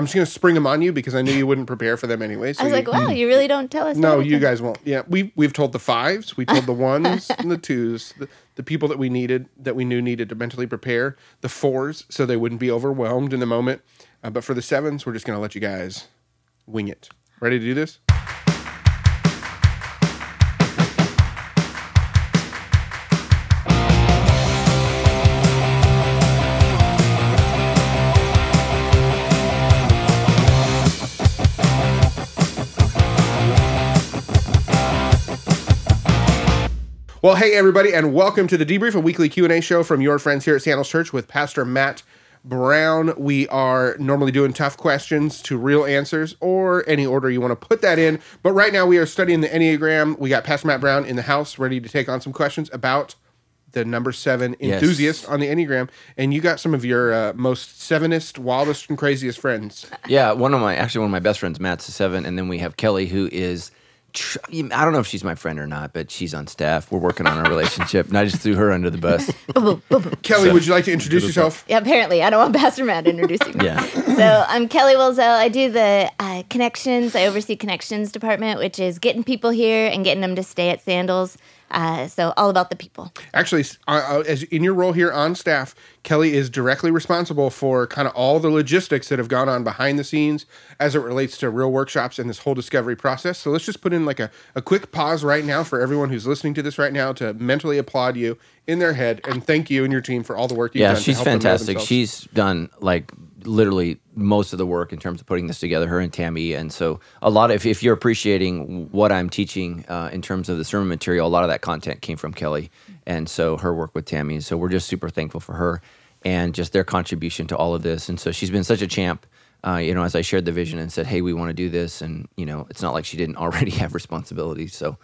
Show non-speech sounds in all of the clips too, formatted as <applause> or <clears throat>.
I'm just going to spring them on you because I knew you wouldn't prepare for them anyway. So I was you- like, wow, you really don't tell us. No, of you guys won't. Yeah, we we've told the fives, we told the <laughs> ones and the twos, the, the people that we needed that we knew needed to mentally prepare, the fours so they wouldn't be overwhelmed in the moment. Uh, but for the sevens, we're just going to let you guys wing it. Ready to do this? Well, hey everybody, and welcome to the debrief, a weekly Q and A show from your friends here at Sandals Church with Pastor Matt Brown. We are normally doing tough questions to real answers, or any order you want to put that in. But right now, we are studying the Enneagram. We got Pastor Matt Brown in the house, ready to take on some questions about the number seven Yes. enthusiast on the Enneagram. And you got some of your uh, most sevenest, wildest, and craziest friends. Yeah, one of my actually one of my best friends, Matt's a seven, and then we have Kelly, who is. Tr- I don't know if she's my friend or not, but she's on staff. We're working on our relationship, and I just threw her under the bus. <laughs> Kelly, would you like to introduce yourself? Yeah, apparently, I don't want <laughs> Pastor Matt introducing me. Yeah. So I'm Kelly Wilzel. I do the uh, connections. I oversee connections department, which is getting people here and getting them to stay at Sandals. Uh, so all about the people. Actually, uh, uh, as in your role here on staff, Kelly is directly responsible for kind of all the logistics that have gone on behind the scenes as it relates to real workshops and this whole discovery process. So let's just put in like a, a quick pause right now for everyone who's listening to this right now to mentally applaud you in their head and thank you and your team for all the work you've Yeah, done. to she's help them know fantastic. themselves. She's done like literally most of the work in terms of putting this together. Her and Tammy, and so a lot of if, if you're appreciating what I'm teaching uh, in terms of the sermon material, a lot of that content came from Kelly, and so her work with Tammy. So we're just super thankful for her and just their contribution to all of this. And so she's been such a champ. Uh, you know, as I shared the vision and said, "Hey, we want to do this," and you know, it's not like she didn't <laughs> already have responsibilities. So,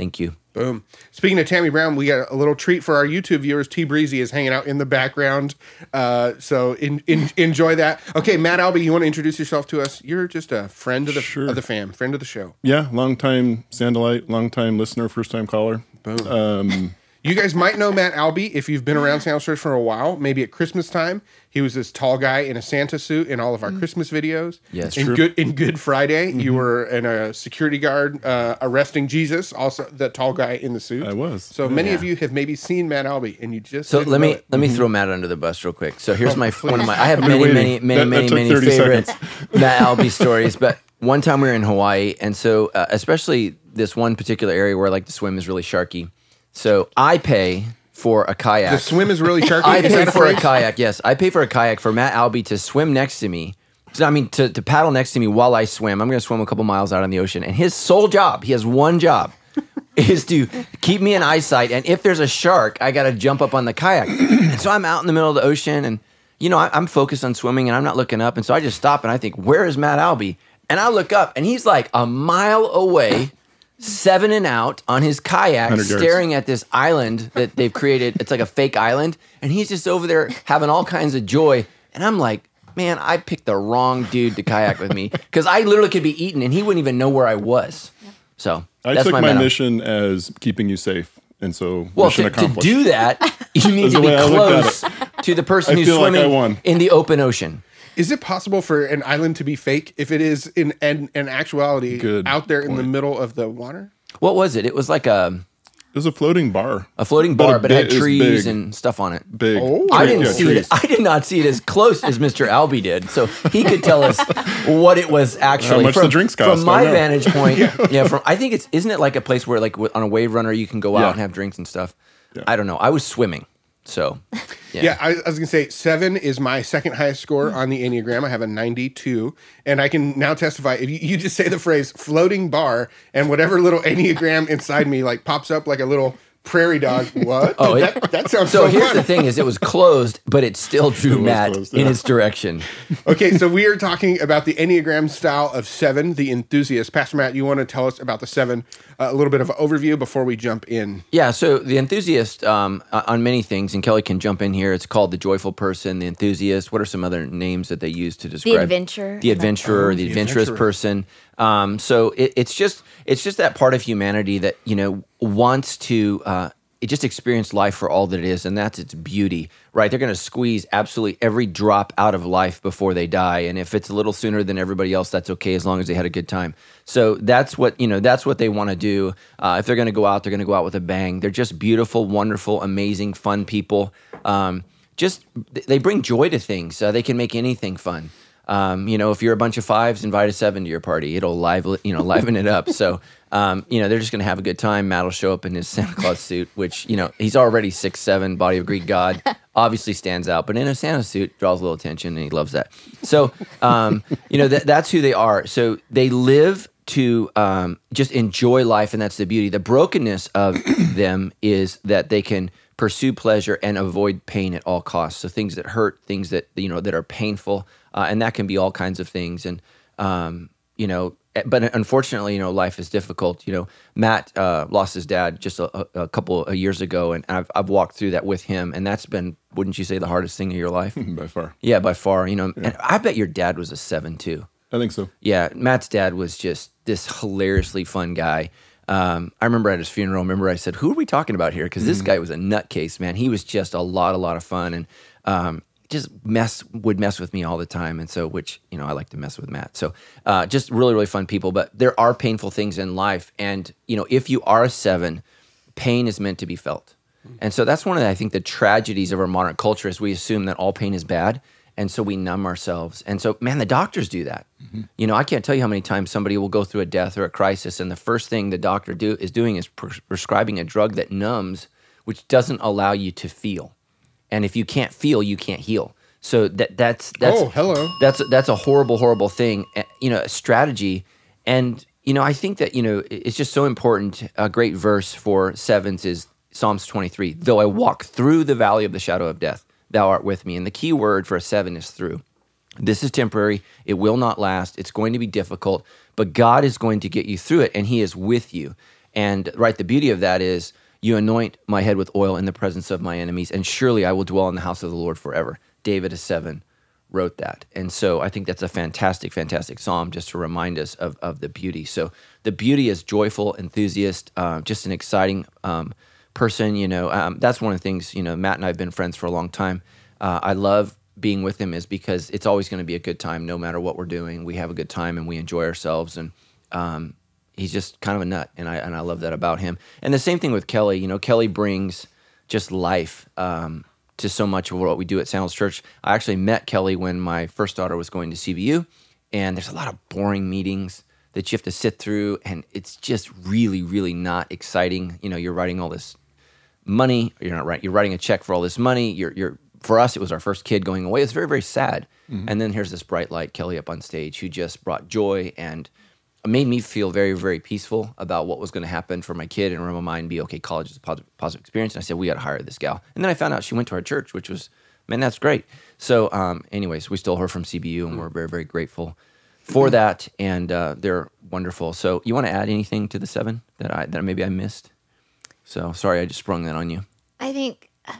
thank you. Boom. Speaking of Tammy Brown, we got a little treat for our YouTube viewers. T Breezy is hanging out in the background. Uh, so in, in, enjoy that. Okay, Matt Albee, you want to introduce yourself to us? You're just a friend of the, Sure. of the fam, friend of the show. Yeah, long time Sandalite, long time listener, first time caller. You guys might know Matt Albee if you've been around Sandals Church for a while. Maybe at Christmas time, he was this tall guy in a Santa suit in all of our Christmas videos. Yes. in True. good in Good Friday, you were in a security guard uh, arresting Jesus. Also, the tall guy in the suit. I was. So many of you have maybe seen Matt Albee, and you just So didn't let know me it. let me throw Matt under the bus real quick. So here's my one of my I have been many waiting. many many That- that many took many 30 favorite. <laughs> Matt Albee stories. But one time we were in Hawaii, and so uh, especially this one particular area where I like to swim is really sharky. So I pay for a kayak. The swim is really <laughs> sharky. I Is pay that for a phrase? kayak. Yes, I pay for a kayak for Matt Albee to swim next to me. So, I mean, to, to paddle next to me while I swim. I'm going to swim a couple miles out on the ocean, and his sole job, he has one job, <laughs> is to keep me in eyesight. And if there's a shark, I got to jump up on the kayak. <clears throat> and so I'm out in the middle of the ocean, and you know I, I'm focused on swimming, and I'm not looking up. And so I just stop and I think, where is Matt Albee? And I look up, and he's like a mile away. Seven and out on his kayak, 100 yards. staring at this island that they've created. It's like a fake island, and he's just over there having all kinds of joy. And I'm like, man, I picked the wrong dude to kayak with me because I literally could be eaten, and he wouldn't even know where I was. So I that's took my, my, meta. mission as keeping you safe, and so Well, to, to do that, you need to be close to the person I who's feel like I swimming won. in the open ocean. Is it possible for an island to be fake if it is in in, in actuality Good out there in the point. middle of the water? What was it? It was like a it was a floating bar, a floating But bar, a but it had bit- trees big. and stuff on it. big. Oh. I tree- didn't yeah, see trees. it. I did not see it as close as Mr. Albee did, so he could tell us <laughs> what it was actually. much the from, drinks From cost, I my know. vantage <laughs> point, yeah. From I think it's isn't it like a place where like w- on a wave runner you can go out Yeah. and have drinks and stuff. I don't know. I was swimming, so <laughs> yeah. Yeah, I, I was gonna say seven is my second highest score hmm. on the Enneagram. I have a 92, and I can now testify. If you, you just say the phrase "floating bar," and whatever little Enneagram inside me like pops up like a little prairie dog. <laughs> What? Oh, that, it- that sounds So so, here's fun. the thing: is it was closed, but it still <laughs> drew was Matt closed, in its direction. okay, so we are talking about the Enneagram style of seven, the enthusiast. Pastor Matt, you want to tell us about the seven, a little bit of an overview before we jump in? Yeah, so the enthusiast um, on many things, and Kelly can jump in here. It's called the joyful person, the enthusiast. What are some other names that they use to describe the adventurer. the adventurer, Oh, the, the adventurous adventurer. person? Um, so it, it's just it's just that part of humanity that you know wants to uh, just experience life for all that it is, and that's its beauty, right? They're going to squeeze absolutely every drop out of life before they die, and if it's a little sooner than everybody else, that's okay as long as they had a good time. So that's what you know. That's what they want to do. Uh, if they're going to go out, they're going to go out with a bang. They're just beautiful, wonderful, amazing, fun people. Um, just they bring joy to things. Uh, they can make anything fun. Um, you know, if you're a bunch of fives, invite a seven to your party. It'll live, you know, liven it up. So, um, you know, they're just going to have a good time. Matt will show up in his <laughs> Santa Claus suit, which, you know, he's already six seven, body of Greek god, <laughs> obviously stands out, but in a Santa suit draws a little attention, and he loves that. So, um, you know, th- that's who they are. So they live to um, just enjoy life, and that's the beauty. The brokenness of <clears throat> them is that they can pursue pleasure and avoid pain at all costs. So things that hurt, things that you know that are painful uh, and that can be all kinds of things. And um, you know, but unfortunately, you know, life is difficult. You know, Matt uh, lost his dad just a, a, couple of years ago, and I've I've walked through that with him, and that's been, wouldn't you say, the hardest thing of your life? <laughs> by far. Yeah, by far. You know, yeah. and I bet your dad was a seven too. I think so. Yeah, Matt's dad was just this hilariously fun guy. Um, I remember at his funeral. Remember, I said, "Who are we talking about here?" Because this mm-hmm. guy was a nutcase, man. He was just a lot, a lot of fun, and um, just mess would mess with me all the time. And so which you know i like to mess with matt. So uh, just really really fun people but there are painful things in life. And you know if you are a seven pain is meant to be felt. And so that's one of the, i think the tragedies of our modern culture is we assume that all pain is bad. And so we numb ourselves. And so man the doctors do that. Mm-hmm. you know i can't tell you how many times somebody will go through a death or a crisis and the first thing the doctor do is doing is pre- prescribing a drug that numbs which doesn't allow you to feel and if you can't feel, you can't heal. So that that's that's oh hello that's that's a horrible horrible thing. Eh, you know, a strategy, and you know I think that you know it's just so important. A great verse for sevens is Psalms twenty three. Though I walk through the valley of the shadow of death, Thou art with me. And the key word for a seven is through. This is temporary. It will not last. It's going to be difficult, but God is going to get you through it, and He is with you. And right, the beauty of that is you anoint my head with oil in the presence of my enemies, and surely I will dwell in the house of the Lord forever. David, a seven, wrote that. And so I think that's a fantastic, fantastic psalm just to remind us of, of the beauty. So the beauty is joyful, enthusiast, uh, just an exciting um, person. You know, um, that's one of the things, you know, Matt and I have been friends for a long time. Uh, I love being with him is because it's always going to be a good time no matter what we're doing. We have a good time and we enjoy ourselves. And um, he's just kind of a nut, and I and I love that about him. And the same thing with Kelly. You know, Kelly brings just life um, to so much of what we do at Sandals Church. I actually met Kelly when my first daughter was going to CBU, and there's a lot of boring meetings that you have to sit through, and it's just really, really not exciting. You know, you're writing all this money. You're not right. You're writing a check for all this money. You're you're for us, it was our first kid going away. It's very, very sad. Mm-hmm. And then here's this bright light, Kelly, up on stage, who just brought joy and made me feel very, very peaceful about what was going to happen for my kid and my mind be okay. College is a positive, positive experience. And I said we got to hire this gal. And then I found out she went to our church, which was man, that's great. So, um, anyways, we stole her from CBU, and we're very, very grateful for that. And uh, they're wonderful. So, you want to add anything to the seven that I that maybe I missed? So sorry, I just sprung that on you. I think uh,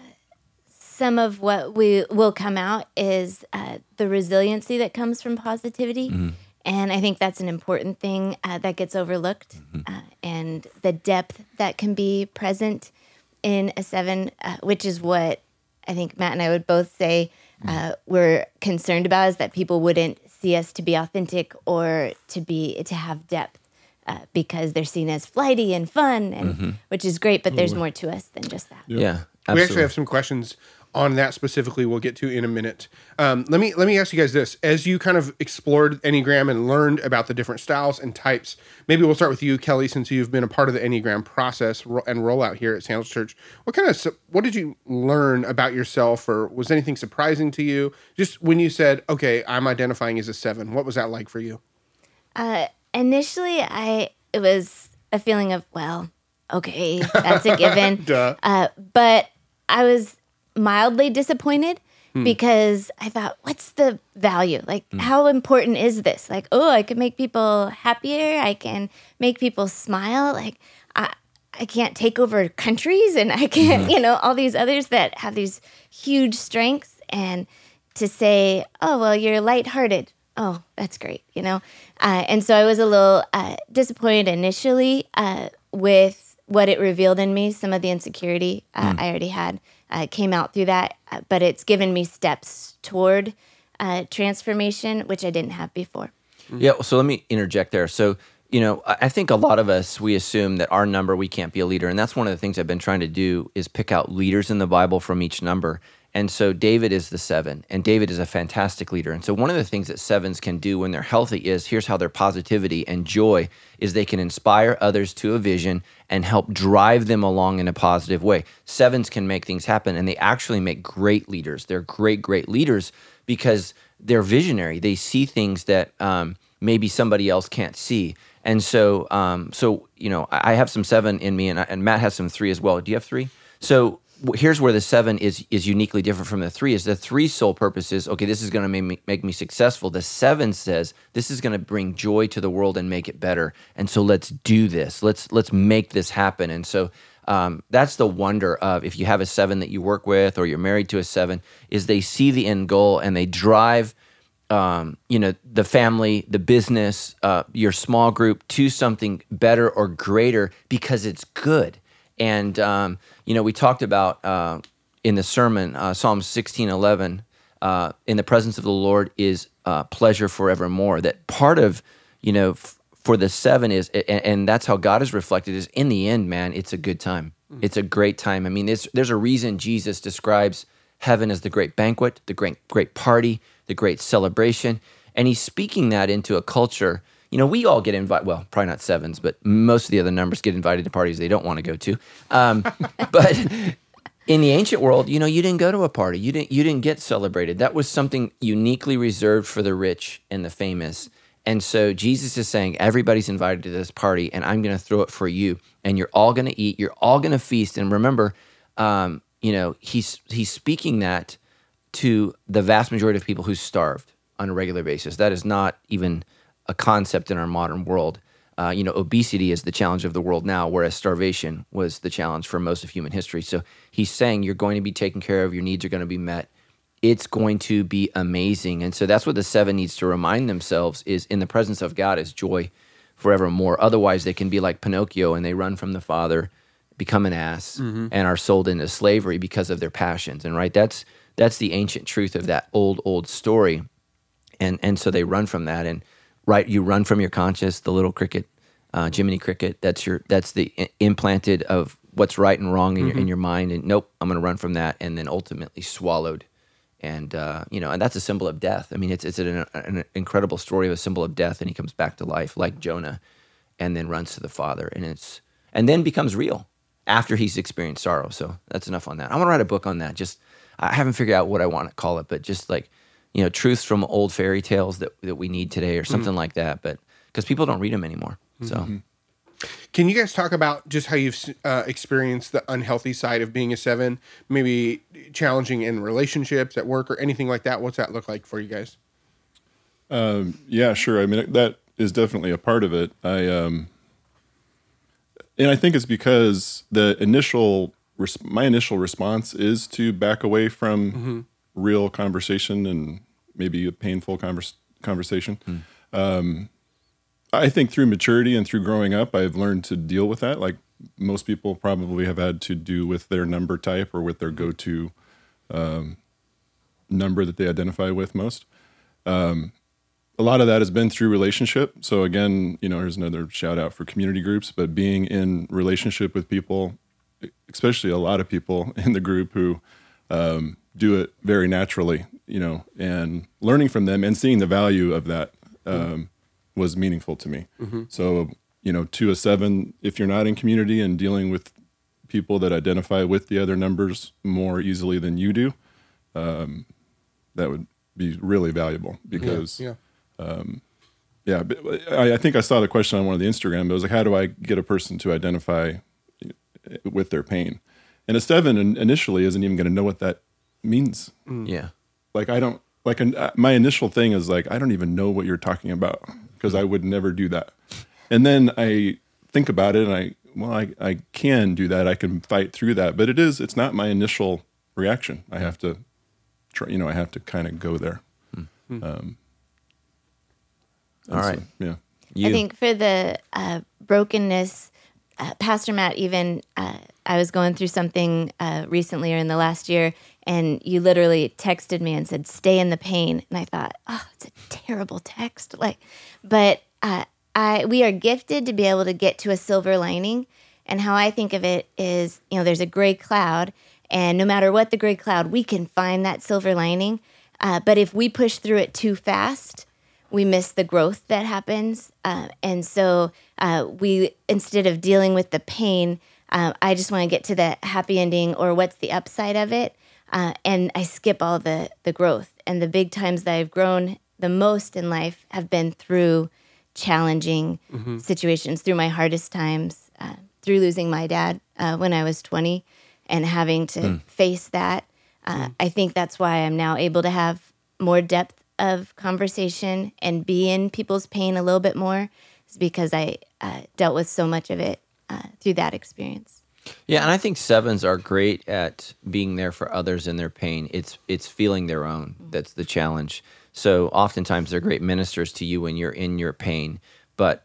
some of what we will come out is uh, the resiliency that comes from positivity. Mm-hmm and I think that's an important thing uh, that gets overlooked, mm-hmm. uh, and the depth that can be present in a seven, uh, which is what I think Matt and I would both say uh, we're concerned about is that people wouldn't see us to be authentic or to be to have depth. Uh, because they're seen as flighty and fun, and mm-hmm. which is great, but there's more to us than just that. Yeah, yeah we actually have some questions on that specifically we'll get to in a minute. Um, let me let me ask you guys this: as you kind of explored Enneagram and learned about the different styles and types, maybe we'll start with you, Kelly, since you've been a part of the Enneagram process and rollout here at Sandals Church. What kind of what did you learn about yourself, or was anything surprising to you? Just when you said, "Okay, I'm identifying as a seven, what was that like for you? Uh, initially, I it was a feeling of well, okay, that's a given. <laughs> uh, but I was mildly disappointed hmm. because I thought, what's the value? Like, hmm. how important is this? Like, oh, I can make people happier. I can make people smile. Like, I, I can't take over countries and I can't, mm-hmm. you know, all these others that have these huge strengths. And to say, oh, well, you're lighthearted. Oh, that's great, you know? Uh, and so I was a little uh, disappointed initially uh, with what it revealed in me, some of the insecurity uh, I already had uh, came out through that, uh, but it's given me steps toward uh, transformation, which I didn't have before. Yeah. So let me interject there. So, you know, I I think a lot of us, we assume that our number, we can't be a leader. And that's one of the things I've been trying to do is pick out leaders in the Bible from each number. And so David is the seven, and David is a fantastic leader. And so one of the things that sevens can do when they're healthy is here's how their positivity and joy is they can inspire others to a vision and help drive them along in a positive way. Sevens can make things happen, and they actually make great leaders. They're great, great leaders because they're visionary. They see things that um, maybe somebody else can't see. And so, um, so you know, I have some seven in me, and, I, and Matt has some three as well. Do you have three? So here's where the seven is is uniquely different from the three. Is the three sole purpose is okay? This is going to make me make me successful. The seven says this is going to bring joy to the world and make it better. And so let's do this. Let's let's make this happen. And so um, that's the wonder of if you have a seven that you work with or you're married to a seven is they see the end goal and they drive um, you know the family the business uh, your small group to something better or greater because it's good and um, you know we talked about uh, in the sermon uh, psalm 16 11 uh, in the presence of the lord is uh, pleasure forevermore that part of you know f- for the seven is and, and that's how god is reflected is in the end man it's a good time. It's a great time. I mean there's, there's a reason jesus describes heaven as the great banquet the great great party the great celebration and he's speaking that into a culture you know we all get invited well probably not sevens but most of the other numbers get invited to parties they don't want to go to um, <laughs> but in the ancient world, you know, you didn't go to a party. You didn't you didn't get celebrated. That was something uniquely reserved for the rich and the famous. And so Jesus is saying everybody's invited to this party and I'm going to throw it for you and you're all going to eat, you're all going to feast and remember um, you know, he's he's speaking that to the vast majority of people who starved on a regular basis. That is not even a concept in our modern world. Uh, you know, obesity is the challenge of the world now, whereas starvation was the challenge for most of human history. So he's saying you're going to be taken care of, your needs are going to be met. It's going to be amazing. And so that's what the seven needs to remind themselves is in the presence of God is joy forevermore. Otherwise, they can be like Pinocchio and they run from the father, become an ass, and are sold into slavery because of their passions. And right, that's that's the ancient truth of that old old story and and so they run from that and right you run from your conscious the little cricket uh, jiminy cricket that's your that's the i- implanted of what's right and wrong in, your, in your mind and nope i'm going to run from that and then ultimately swallowed. And uh, you know and that's a symbol of death. I mean it's, it's an, an incredible story of a symbol of death and he comes back to life like jonah and then runs to the father and it's and then becomes real after he's experienced sorrow. So that's enough on that. I want to write a book on that. Just i haven't figured out what i want to call it but just like you know truths from old fairy tales that, that we need today or something like that but because people don't read them anymore so Can you guys talk about just how you've uh, experienced the unhealthy side of being a seven? Maybe challenging in relationships, at work, or anything like that. What's that look like for you guys? Yeah, sure. I mean, that is definitely a part of it. I um, and I think it's because the initial res- my initial response is to back away from real conversation and maybe a painful convers- conversation. Um, I think through maturity and through growing up, I've learned to deal with that. Like most people probably have had to do with their number type or with their go-to um, number that they identify with most a lot of that has been through relationship. So again, you know, here's another shout out for community groups, but being in relationship with people, especially a lot of people <laughs> in the group who um, do it very naturally, you know, and learning from them and seeing the value of that um, was meaningful to me. So, you know, two a seven, if you're not in community and dealing with people that identify with the other numbers more easily than you do, um, that would be really valuable because Yeah. yeah, but I, I think I saw the question on one of the Instagram. But it was like, how do I get a person to identify with their pain? And a seven initially isn't even going to know what that means. yeah Like I don't like an, uh, my initial thing is like I don't even know what you're talking about because I would never do that. And then I think about it and I well I I can do that. I can fight through that, but it is it's not my initial reaction. I have to try. You know, I have to kind of go there. Um, all right so, yeah. you I think for the uh, brokenness uh, Pastor Matt, even uh, I was going through something uh, recently or in the last year, and you literally texted me and said, "Stay in the pain," and I thought, "Oh, it's a terrible text." Like, but uh, I we are gifted to be able to get to a silver lining, and how I think of it is, you know, there's a gray cloud, and no matter what the gray cloud, we can find that silver lining. Uh, but if we push through it too fast, we miss the growth that happens. Uh, and so uh, we, instead of dealing with the pain, uh, I just want to get to the happy ending or what's the upside of it. Uh, and I skip all the, the growth. And the big times that I've grown the most in life have been through challenging situations, through my hardest times, uh, through losing my dad uh, when I was 20 and having to face that. Uh, I think that's why I'm now able to have more depth of conversation and be in people's pain a little bit more, is because I uh, dealt with so much of it uh, through that experience. Yeah, and I think sevens are great at being there for others in their pain. It's it's feeling their own that's the challenge. So oftentimes they're great ministers to you when you're in your pain, but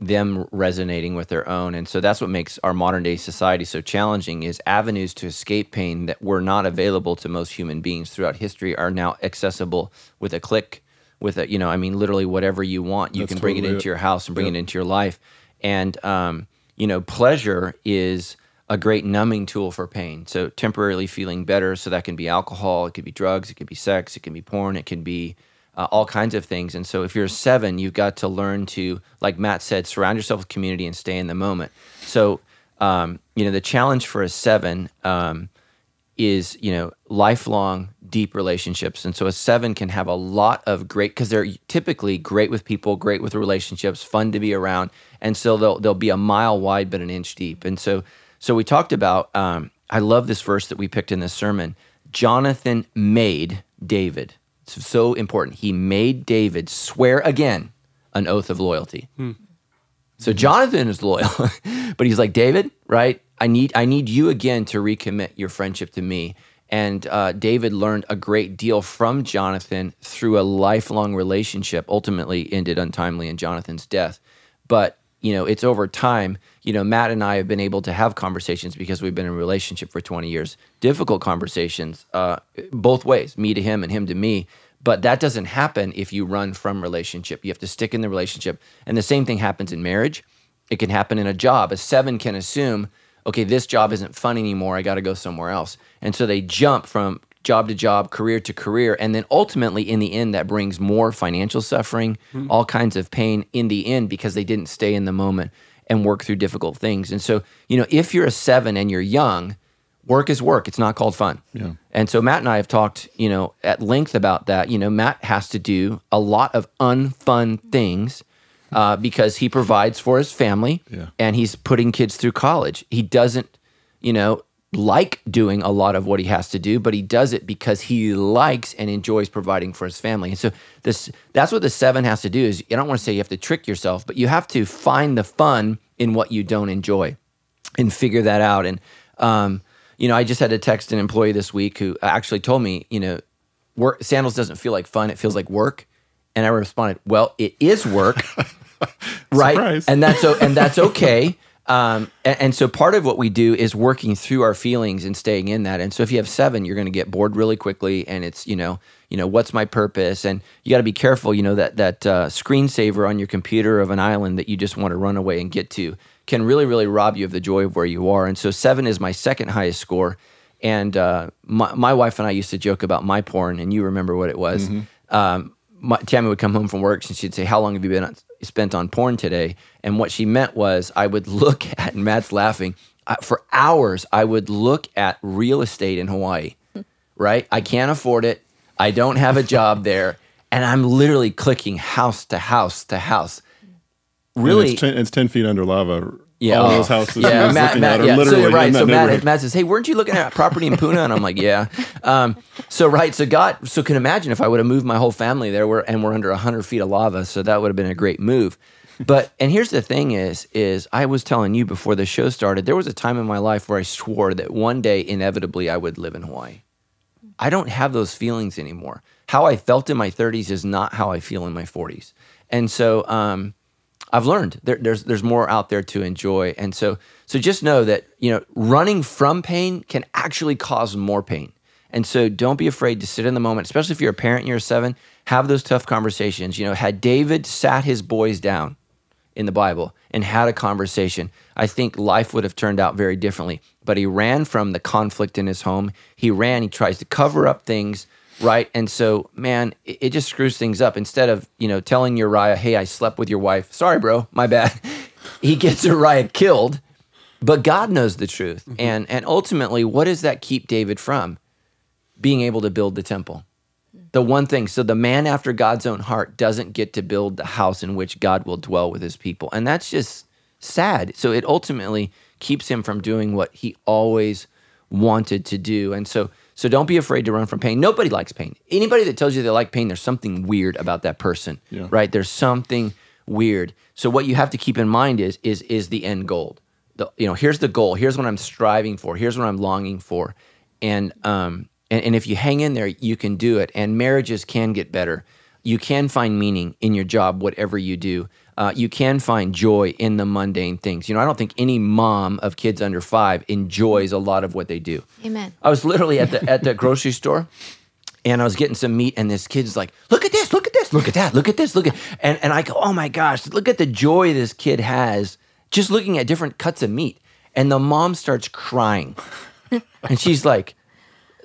them resonating with their own. And so that's what makes our modern day society so challenging is avenues to escape pain that were not available to most human beings throughout history are now accessible with a click with a you know, I mean literally whatever you want, you That's can bring it into it. your house and bring it into your life. And um, you know, pleasure is a great numbing tool for pain. So temporarily feeling better. So that can be alcohol, it could be drugs, it could be sex, it can be porn, it can be uh, all kinds of things. And so if you're a seven, you've got to learn to, like Matt said, surround yourself with community and stay in the moment. So um, you know, the challenge for a seven um, is you know lifelong deep relationships and so a seven can have a lot of great because they're typically great with people great with relationships fun to be around and so they'll, they'll be a mile wide but an inch deep and so so we talked about um, i love this verse that we picked in this sermon jonathan made david it's so important he made david swear again an oath of loyalty so Jonathan is loyal, <laughs> but he's like David, right? I need I need you again to recommit your friendship to me. And uh, David learned a great deal from Jonathan through a lifelong relationship. Ultimately, ended untimely in Jonathan's death. But you know, it's over time. You know, Matt and I have been able to have conversations because we've been in a relationship for 20 years. Difficult conversations, uh, both ways, me to him and him to me. But that doesn't happen if you run from relationship. You have to stick in the relationship. And the same thing happens in marriage. It can happen in a job. A seven can assume, okay, this job isn't fun anymore. I got to go somewhere else. And so they jump from job to job, career to career. And then ultimately, in the end, that brings more financial suffering, all kinds of pain in the end because they didn't stay in the moment and work through difficult things. And so, you know, if you're a seven and you're young, work is work. It's not called fun. Yeah. And so Matt and I have talked, you know, at length about that. You know, Matt has to do a lot of unfun things uh, because he provides for his family Yeah. and he's putting kids through college. He doesn't, you know, like doing a lot of what he has to do, but he does it because he likes and enjoys providing for his family. And so this that's what the seven has to do is I don't want to say you have to trick yourself, but you have to find the fun in what you don't enjoy and figure that out. And um, you know, I just had to text an employee this week who actually told me, you know, work sandals doesn't feel like fun; it feels like work. And I responded, "Well, it is work, <laughs> right? Surprise. And that's and that's okay." <laughs> Um, and, and so part of what we do is working through our feelings and staying in that. And so if you have seven, you're going to get bored really quickly, and it's you know, you know, what's my purpose? And you got to be careful. You know that that uh, screensaver on your computer of an island that you just want to run away and get to can really really rob you of the joy of where you are. And so seven is my second highest score. And uh, my, my wife and I used to joke about my porn, and you remember what it was. Um, my, Tammy would come home from work and she'd say, "How long have you been on, spent on porn today?" And what she meant was, I would look <laughs> at and Matt's laughing uh, for hours. I would look at real estate in Hawaii. Right? I can't afford it. I don't have a job <laughs> there, and I'm literally clicking house to house to house. Really, it's, ten, it's 10 feet under lava. Yeah, All oh, those houses Yeah, Matt, Matt, at yeah. literally so, right. in that So Matt. Matt says, "Hey, weren't you looking at property in Puna?" And I'm like, "Yeah." Um, so right, so God, so can imagine if I would have moved my whole family there, we're, and we're under hundred feet of lava, so that would have been a great move. But and here's the thing: is is I was telling you before the show started, there was a time in my life where I swore that one day inevitably I would live in Hawaii. I don't have those feelings anymore. How I felt in my 30s is not how I feel in my 40s. And so, um, I've learned there, there's there's more out there to enjoy, and so so just know that you know running from pain can actually cause more pain, and so don't be afraid to sit in the moment, especially if you're a parent and you're seven. Have those tough conversations. You know, had David sat his boys down in the Bible and had a conversation, I think life would have turned out very differently. But he ran from the conflict in his home. He ran. He tries to cover up things right? And so, man, it, it, just screws things up. Instead of you know telling Uriah, "Hey, I slept with your wife," sorry, bro, my bad. <laughs> he gets Uriah killed, but God knows the truth, mm-hmm. and and ultimately, what does that keep David from being able to build the temple? The one thing, so the man after God's own heart doesn't get to build the house in which God will dwell with his people. And that's just sad. So it ultimately keeps him from doing what he always wanted to do. And so so don't be afraid to run from pain. Nobody likes pain. Anybody that tells you they like pain, there's something weird about that person, yeah. right? There's something weird. So what you have to keep in mind is is is the end goal. The, you know, here's the goal. Here's what I'm striving for. Here's what I'm longing for. And um and, and if you hang in there, you can do it. And marriages can get better. You can find meaning in your job, whatever you do uh, you can find joy in the mundane things. You know, I don't think any mom of kids under five enjoys a lot of what they do. Amen. I was literally at the at the grocery store, and I was getting some meat, and this kid's like, "Look at this! Look at this! Look at that! Look at this! Look at," and and I go, "Oh my gosh! Look at the joy this kid has just looking at different cuts of meat." And the mom starts crying, and she's like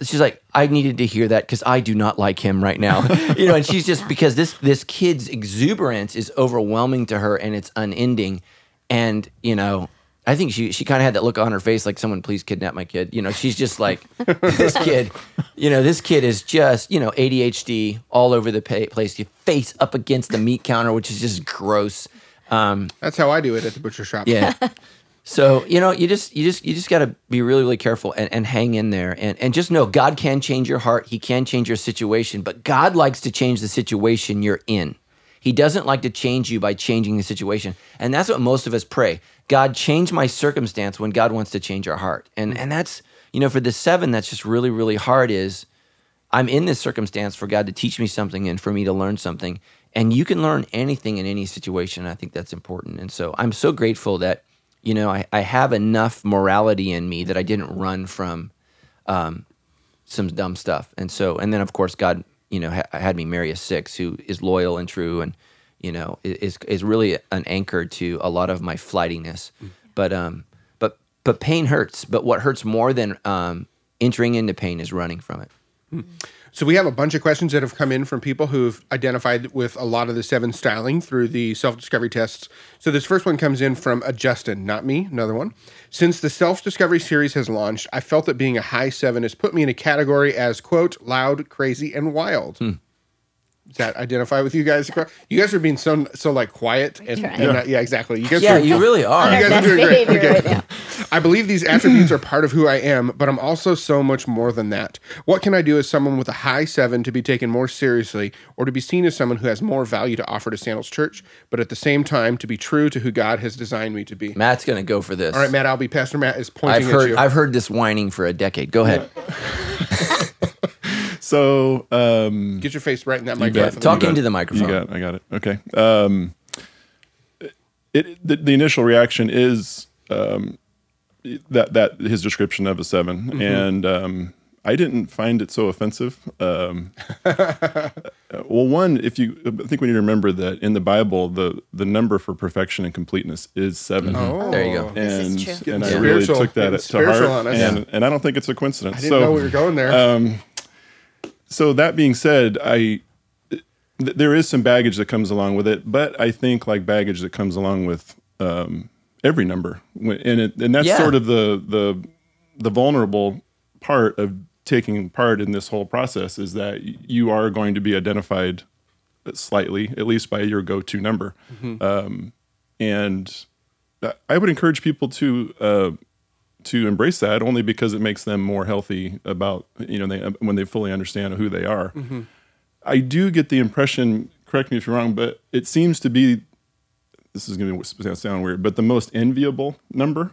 she's like, I needed to hear that because I do not like him right now. <laughs> you know, and she's just because this this kid's exuberance is overwhelming to her and it's unending. And, you know, I think she she kind of had that look on her face like someone please kidnap my kid. You know, she's just like this kid. You know, this kid is just you know ADHD all over the place. You face up against the meat counter, which is just gross. Um, That's how I do it at the butcher shop. Yeah. <laughs> So you know, you just you just you just got to be really really careful and, and hang in there and and just know God can change your heart. He can change your situation, but God likes to change the situation you're in. He doesn't like to change you by changing the situation, and that's what most of us pray. God, change my circumstance when God wants to change our heart, and and that's you know for the seven that's just really really hard is. I'm in this circumstance for God to teach me something and for me to learn something. And you can learn anything in any situation. I think that's important. And so I'm so grateful that you know, I, I have enough morality in me that I didn't run from um, some dumb stuff. And so, and then of course, God, you know, ha- had me marry a six who is loyal and true and, you know, is, is really an anchor to a lot of my flightiness. Mm. But, um, but, but pain hurts. But what hurts more than um, entering into pain is running from it. Mm. So we have a bunch of questions that have come in from people who've identified with a lot of the seven styling through the self discovery tests. So this first one comes in from a Justin, not me, another one. Since the self discovery series has launched, I felt that being a high seven has put me in a category as quote loud, crazy, and wild. Hmm. Does that identify with you guys? You guys are being so so like quiet and, and yeah. Not, yeah. exactly. You guys, yeah, are, you really are. You guys are doing great. Okay. Right I believe these attributes are part of who I am, but I'm also so much more than that. What can I do as someone with a high seven to be taken more seriously, or to be seen as someone who has more value to offer to Sandals Church, but at the same time to be true to who God has designed me to be? Matt's going to go for this. All right, Matt. I'll be Pastor Matt is pointing I've heard, at you. I've heard this whining for a decade. Go ahead. <laughs> So um, get your face right in that microphone. Talk into the microphone. You got, I got it. Okay. Um, it the, the, initial reaction is um, that that his description of a 7 mm-hmm. and um, I didn't find it so offensive. Um, <laughs> well, one, if you, I think we need to remember that in the Bible, the the number for perfection and completeness is 7 mm-hmm. Oh, there you go. And and I really took that to heart, and, and I don't think it's a coincidence. I didn't so, know we were going there. Um, so that being said, I th- there is some baggage that comes along with it, but I think like baggage that comes along with um, every number, and it, and that's yeah. sort of the the the vulnerable part of taking part in this whole process is that you are going to be identified slightly, at least by your go-to number, mm-hmm. um, and I would encourage people to uh, to embrace that only because it makes them more healthy about you know they when they fully understand who they are. Mm-hmm. I do get the impression, correct me if you're wrong, but it seems to be this is going to sound weird, but the most enviable number.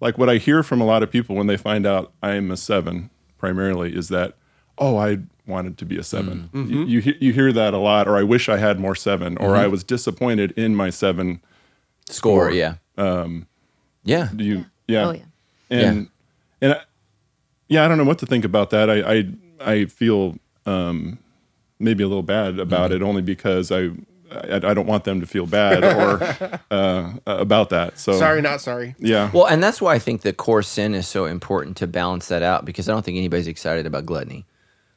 Like what I hear from a lot of people when they find out I am a seven, primarily, is that oh I wanted to be a 7 mm-hmm. You, you, you hear that a lot, or I wish I had more seven, or mm-hmm. I was disappointed in my seven Score, yeah. Um, yeah. Do you? Yeah. Oh, yeah. And and I, yeah, I don't know what to think about that. I I, I feel um, maybe a little bad about Mm-hmm. it only because I, I I don't want them to feel bad or <laughs> uh, about that. So Sorry, not sorry. Yeah. Well, and that's why I think the core sin is so important to balance that out because I don't think anybody's excited about gluttony,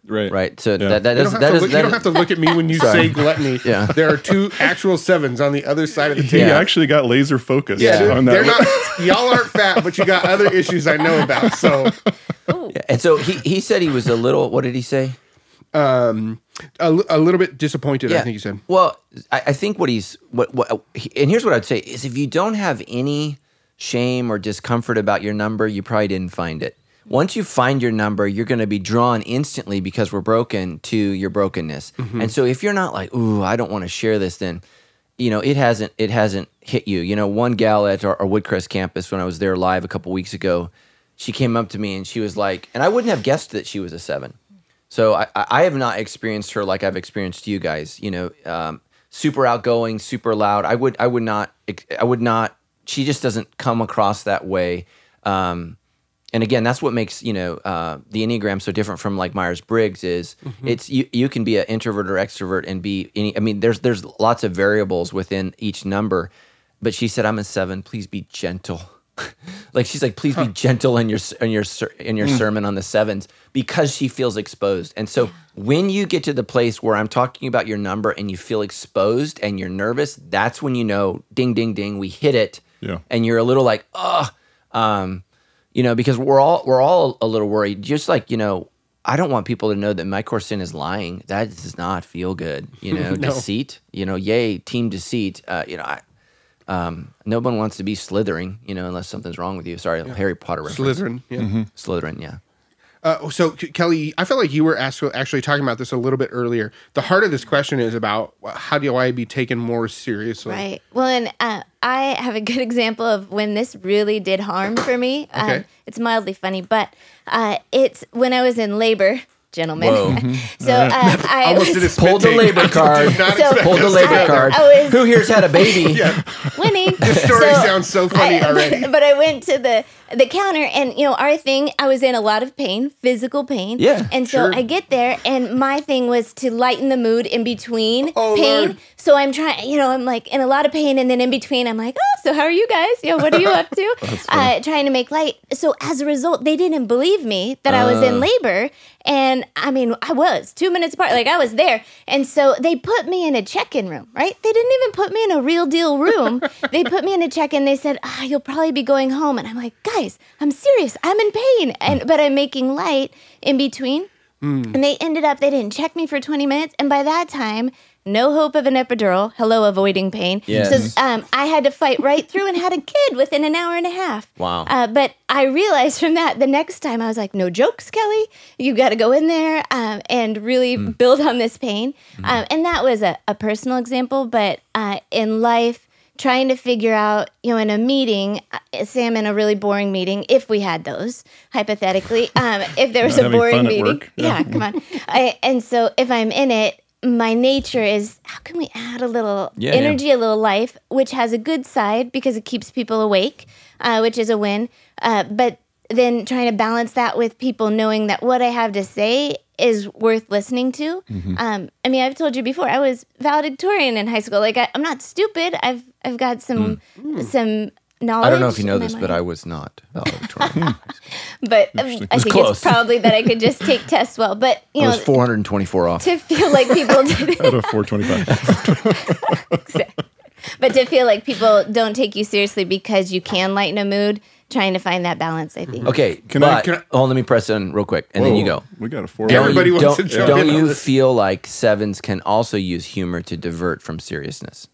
right. right? So Yeah. that, that You is don't, have that to look, you don't is- have to look at me when you <laughs> say gluttony. <laughs> Yeah. There are two actual sevens on the other side of the He table. Yeah. actually got laser focused Yeah. on that. They're not y'all aren't fat, but you got other issues I know about. So and so he he said he was a little. What did he say? A, a little bit disappointed, I think you said. Well, I, I think what he's what what oh, and here's what I'd say is if you don't have any shame or discomfort about your number, you probably didn't find it. Once you find your number, you're going to be drawn instantly because we're broken to your brokenness. Mm-hmm. And so if you're not like, "Ooh, I don't want to share this," then you know it hasn't it hasn't hit you. You know, one gal at our, our Woodcrest campus when I was there live a couple weeks ago, she came up to me and she was like, and I wouldn't have guessed that she was a seven. So I, I have not experienced her like I've experienced you guys. You know, um, super outgoing, super loud. I would I would not I would not. She just doesn't come across that way. Um, and again, that's what makes you know uh, the enneagram so different from like Myers Briggs. Is it's you you can be an introvert or extrovert and be any. I mean, there's there's lots of variables within each number. But she said, "I'm a seven. Please be gentle." <laughs> like she's like, please be gentle in your in your in your sermon on the sevens because she feels exposed. And so when you get to the place where I'm talking about your number and you feel exposed and you're nervous, that's when you know, ding, ding, ding, we hit it. Yeah. And you're a little like, oh, um, you know, because we're all we're all a little worried. Just like you know, I don't want people to know that my core sin is lying. That does not feel good. You <laughs> know, deceit. You know, yay, team deceit. Uh, you know, I. Um, no one wants to be slithering, you know, unless something's wrong with you. Sorry, Harry Potter reference. Slytherin. Yeah. Mm-hmm. Slytherin, yeah. Uh, so Kelly, I felt like you were asked, actually talking about this a little bit earlier. The heart of this question is about how do I be taken more seriously? Right. Well, and uh, I have a good example of when this really did harm for me. Okay. Um, it's mildly funny, but uh, it's when I was in labor, gentlemen. Whoa. <laughs> so uh, <laughs> I Almost was did a <laughs> spit Pulled the take. labor card. did not So- expect Pulled the this. labor I- card. I was- Who here's had a baby? winning. The story sounds so funny I- already. But, but I went to the the counter, and you know, our thing. I was in a lot of pain, physical pain. Yeah, And so sure. I get there, and my thing was to lighten the mood in between Oh, pain. Lord. So I'm trying. You know, I'm like in a lot of pain, and then in between, I'm like, oh, so how are you guys? You know, what are you up to? uh, trying to make light. So as a result, they didn't believe me that I was Uh. in labor, and I mean, I was two minutes apart. Like I was there, and so they put me in a check-in room. Right? They didn't even put me in a real deal room. <laughs> they put me in a check-in. They said, ah, you'll probably be going home, and I'm like, guys, I'm serious. I'm in pain, and but I'm making light in between. And they ended up, they didn't check me for 20 minutes. And by that time, no hope of an epidural. Hello, avoiding pain. Yes. So um, I had to fight right through and had a kid within an hour and a half. Wow. Uh, but I realized from that the next time I was like, no jokes, Kelly. You got to go in there um, and really build on this pain. Um, and that was a, a personal example. But uh, in life, trying to figure out, you know, in a meeting, uh, say in a really boring meeting, if we had those, hypothetically, um, if there <laughs> was a boring meeting. work. Yeah, come on. <laughs> I, and so if I'm in it, my nature is how can we add a little Yeah, yeah. energy, a little life, which has a good side because it keeps people awake, uh, which is a win. Uh, but then trying to balance that with people knowing that what I have to say is worth listening to. Mm-hmm. Um, I mean, I've told you before, I was valedictorian in high school. Like I, I'm not stupid. I've I've got some some knowledge. I don't know if you know in my this, but. I was not <laughs> valedictorian. <laughs> But um, I think close. it's probably that I could just take <laughs> tests well. But you I know, was 424 off. to feel like people did Out of 425. but to feel like people don't take you seriously because you can lighten a mood, trying to find that balance, I think. Okay, Can I- can I- hold on, let me press in real quick, and then you go. We got a four. Don't Everybody you, wants don't, to jump don't in you this. feel like sevens can also use humor to divert from seriousness?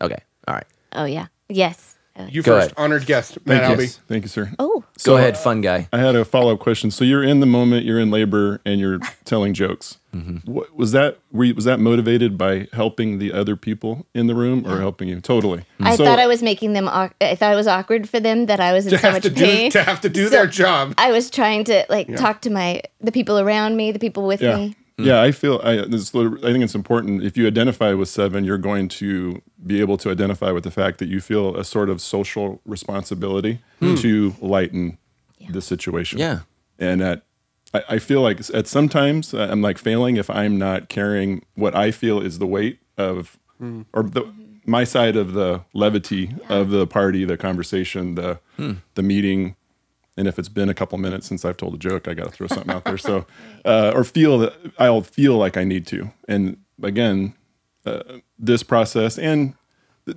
Okay, all right. Oh yeah, yes. You Go first, ahead. honored guest, Matt Thank you. Albee. Thank you, sir. Oh, Go ahead, fun guy. I had a follow up question. So you're in the moment, you're in labor, and you're <laughs> telling jokes. Mm-hmm. What, was that were you, was that motivated by helping the other people in the room or helping you? Totally. I So- thought I was making them. Awk- I thought it was awkward for them that I was in To so have much to do pain. to have to do So their job. I was trying to like talk to my the people around me, the people with Yeah. me. Yeah, I feel I, this, I think it's important. If you identify with seven, you're going to be able to identify with the fact that you feel a sort of social responsibility hmm. to lighten the situation. Yeah. And at I, I feel like at sometimes uh, I'm like failing if I'm not carrying what I feel is the weight of hmm. or the my side of the levity of the party, the conversation, the hmm. the meeting. And if it's been a couple minutes since I've told a joke, I got to throw something out there. So, <laughs> uh, or feel that I'll feel like I need to. And again, uh, this process and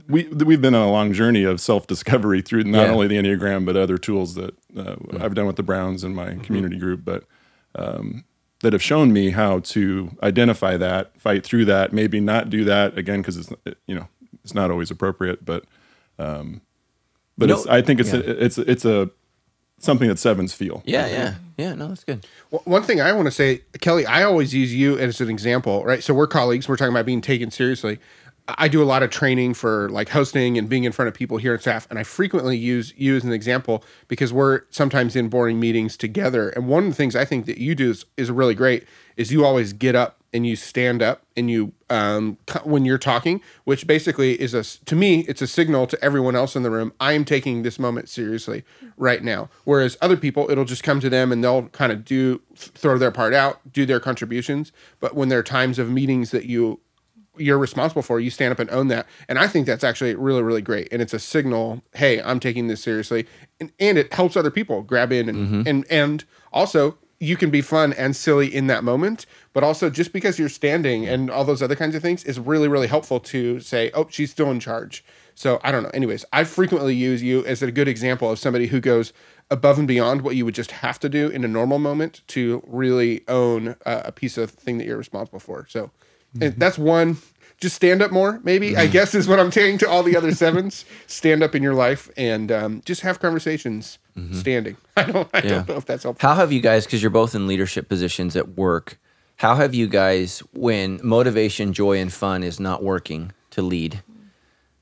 we we've been on a long journey of self discovery through not Yeah. only the enneagram but other tools that uh, I've done with the Browns and my community group, but um, that have shown me how to identify that, fight through that, maybe not do that again because it's you know it's not always appropriate, but um, but I think it's yeah. a, it's it's a something that sevens feel. Yeah, yeah, yeah. No, that's good. Well, One thing I want to say, Kelly, I always use you as an example, right? So we're colleagues. We're talking about being taken seriously. I do a lot of training for like hosting and being in front of people here at staff, and I frequently use you as an example because we're sometimes in boring meetings together. And one of the things I think that you do is, is really great is you always get up and you stand up and you um, when you're talking, which basically is a to me it's a signal to everyone else in the room. I am taking this moment seriously right now. Whereas other people, it'll just come to them and they'll kind of do throw their part out, do their contributions. But when there are times of meetings that you you're responsible for, you stand up and own that. And I think that's actually really, really great. And it's a signal, hey, I'm taking this seriously. And, and it helps other people grab in and, and and also you can be fun and silly in that moment, but also just because you're standing and all those other kinds of things is really, really helpful to say, oh, she's still in charge. So I don't know. Anyways, I frequently use you as a good example of somebody who goes above and beyond what you would just have to do in a normal moment to really own a, a piece of thing that you're responsible for. So and mm-hmm. that's one. Just stand up more, maybe. I guess is what I'm saying to all the other sevens. <laughs> stand up in your life and um, just have conversations standing. <laughs> I don't. I Yeah. don't know if that's helpful. How have you guys, because you're both in leadership positions at work, how have you guys, when motivation, joy, and fun is not working to lead,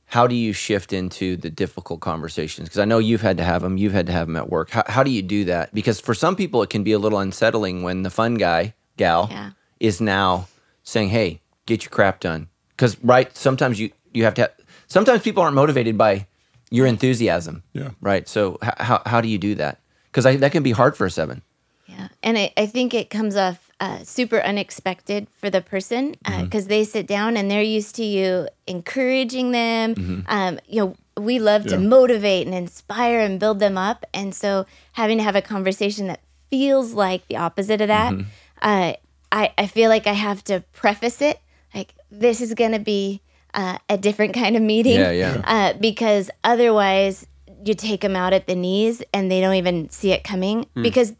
how do you shift into the difficult conversations? Because I know you've had to have them, you've had to have them at work. How, how do you do that? Because for some people, it can be a little unsettling when the fun guy, gal, Yeah. is now saying, hey, get your crap done. Because, right, sometimes you, you have to have, sometimes people aren't motivated by your enthusiasm. Yeah. Right. So, h- how, how do you do that? Because that can be hard for a seven. Yeah, and I, I think it comes off uh, super unexpected for the person because they sit down and they're used to you encouraging them. Um, you know, we love to motivate and inspire and build them up, and so having to have a conversation that feels like the opposite of that, uh, I I feel like I have to preface it like this is going to be uh, a different kind of meeting. Yeah, yeah. Uh, because otherwise, you take them out at the knees and they don't even see it coming. Because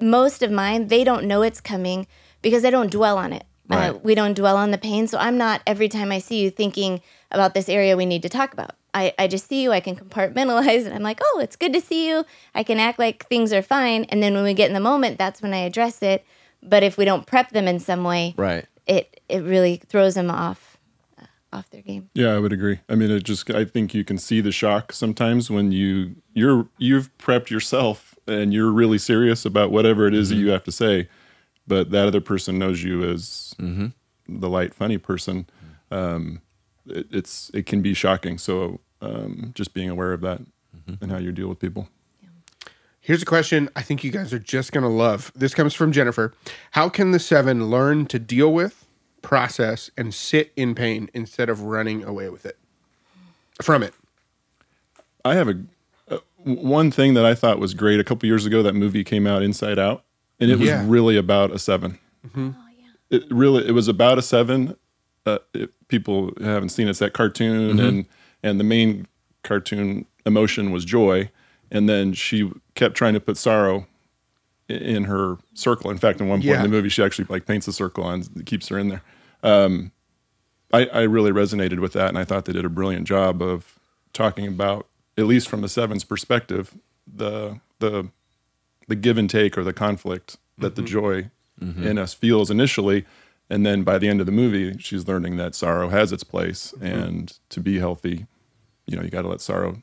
most of mine, they don't know it's coming because I don't dwell on it. Uh, we don't dwell on the pain. So I'm not every time I see you thinking about this area we need to talk about. I, I just see you, I can compartmentalize, and I'm like, oh, it's good to see you. I can act like things are fine. And then when we get in the moment, that's when I address it. But if we don't prep them in some way, Right. It, it really throws them off, uh, off their game. Yeah, I would agree. I mean, it just I think you can see the shock sometimes when you you're you've prepped yourself and you're really serious about whatever it is that you have to say, but that other person knows you as the light, funny person. Um, it, it's it can be shocking. So um, just being aware of that and how you deal with people. Here's a question I think you guys are just going to love. This comes from Jennifer. How can the seven learn to deal with, process, and sit in pain instead of running away with it? From it. I have a, uh, one thing that I thought was great a couple years ago. That movie came out, Inside Out, and it was Yeah. really about a 7 It really it was about a seven. Uh, if people haven't seen it, it's that cartoon, and and the main cartoon emotion was joy, and then she kept trying to put sorrow in her circle. In fact, in one point Yeah. in the movie, she actually like paints a circle and keeps her in there. Um, I, I really resonated with that, and I thought they did a brilliant job of talking about, at least from the sevens perspective, the the the give and take or the conflict that the mm-hmm. joy mm-hmm. in us feels initially, and then by the end of the movie, she's learning that sorrow has its place, mm-hmm. and to be healthy, you know, you got to let sorrow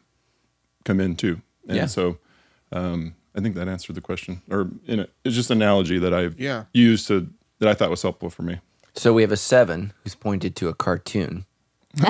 come in too. And Yeah. so, um, I think that answered the question, or in a, it's just an analogy that I've Yeah. used to that I thought was helpful for me. So we have a seven who's pointed to a cartoon. <laughs>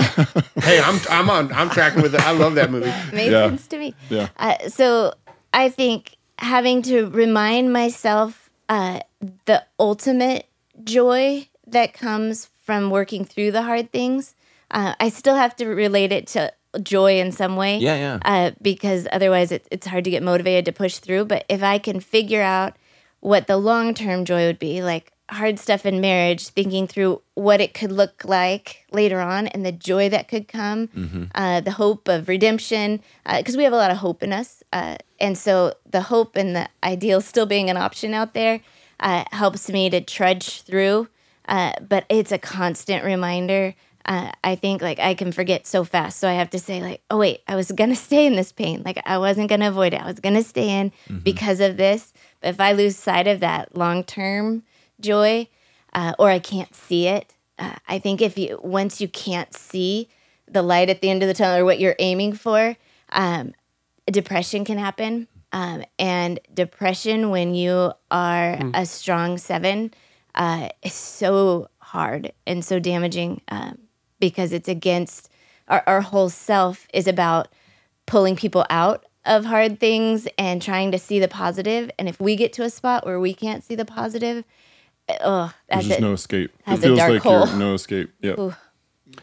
Hey, I'm I'm on I'm tracking with it. I love that movie. <laughs> Made Yeah. sense to me. Yeah. Uh, so I think having to remind myself uh, the ultimate joy that comes from working through the hard things. Uh, I still have to relate it to joy in some way. Yeah, yeah. Uh, because otherwise, it, it's hard to get motivated to push through. But if I can figure out what the long term joy would be, like hard stuff in marriage, thinking through what it could look like later on and the joy that could come, uh, the hope of redemption, because we have a lot of hope in us. Uh, and so the hope and the ideal still being an option out there uh, helps me to trudge through. Uh, but it's a constant reminder. Uh, I think like I can forget so fast. So I have to say, like, oh, wait, I was <laughs> going to stay in this pain. Like, I wasn't going to avoid it. I was going to stay in because of this. But if I lose sight of that long term joy uh, or I can't see it, uh, I think if you, once you can't see the light at the end of the tunnel or what you're aiming for, um, depression can happen. Um, and depression, when you are a strong seven, uh, is so hard and so damaging um, because it's against our, our whole self is about pulling people out of hard things and trying to see the positive. And if we get to a spot where we can't see the positive, oh, There's that's just it. no escape. It Has a feels dark like hole. you're no escape. <laughs> Yep.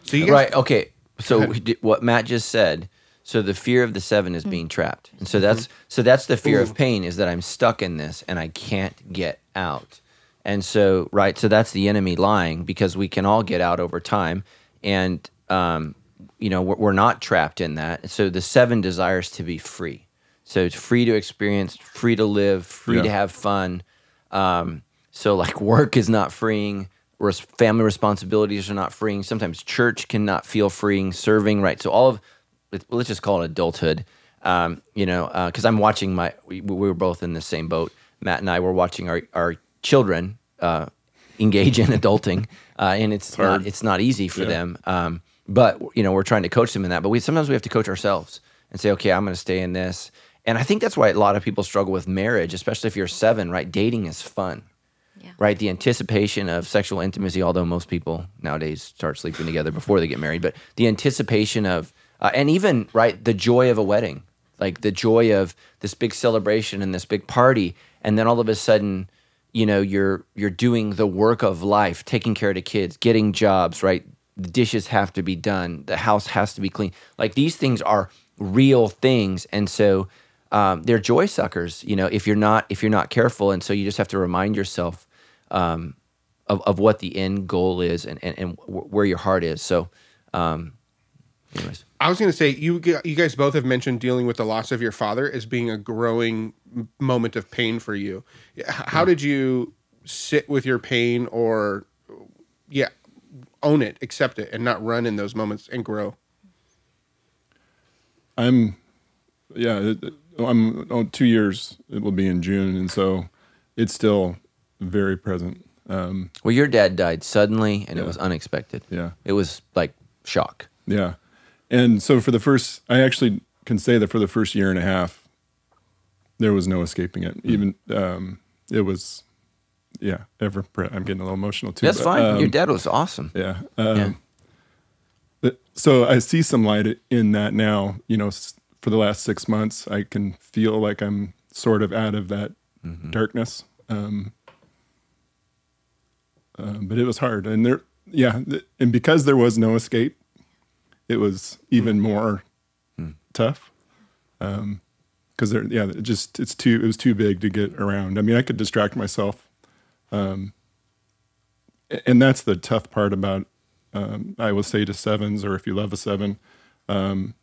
So you guys, Right. Okay. So what Matt just said. So the fear of the seven is mm. being trapped, and so that's so that's the fear of pain is that I'm stuck in this and I can't get out. And so right, so that's the enemy lying because we can all get out over time, and um, you know we're, we're not trapped in that. So the seven desires to be free. So it's free to experience, free to live, free Yeah. to have fun. Um, so like <laughs> work is not freeing. Res- family responsibilities are not freeing. Sometimes church cannot feel freeing. Serving, right? So all of let- let's just call it adulthood. Um, you know, because I'm watching my. We, we were both in the same boat. Matt and I were watching our our children uh, engage in adulting, uh, and it's not it's not easy for Yeah. them. Um, but you know, we're trying to coach them in that. But we sometimes we have to coach ourselves and say, okay, I'm going to stay in this. And I think that's why a lot of people struggle with marriage, especially if you're seven. Right, dating is fun Yeah. right? The anticipation of sexual intimacy, although most people nowadays start sleeping together before they get married, but the anticipation of, uh, and even, right, the joy of a wedding, like the joy of this big celebration and this big party. And then all of a sudden, you know, you're, you're doing the work of life, taking care of the kids, getting jobs, right? The dishes have to be done. The house has to be clean. Like these things are real things. And so, um, they're joy suckers, you know, if you're not, if you're not careful. And so you just have to remind yourself, um, of, of what the end goal is and, and, and where your heart is. So, um, anyways, I was going to say you you guys both have mentioned dealing with the loss of your father as being a growing moment of pain for you. H- How did you sit with your pain or yeah, own it, accept it and not run in those moments and grow? I'm, yeah, it- it- I'm oh, two years. It will be in June, and so it's still very present. Um, well, your dad died suddenly and it was unexpected. yeah, It was like shock. yeah, and so for the first, I actually can say that for the first year and a half, there was no escaping it. Even um, it was, yeah. Ever, pre- I'm getting a little emotional too. That's but, fine. um, your dad was awesome. Yeah. Um, Yeah. but- so I see some light in that now. You know, for the last six months, I can feel like I'm sort of out of that darkness. Um, uh, but it was hard, and there, yeah, and because there was no escape, it was even more tough. Because there, yeah, it just it's too it was too big to get around. I mean, I could distract myself and that's the tough part about um, I will say to sevens or if you love a seven, um,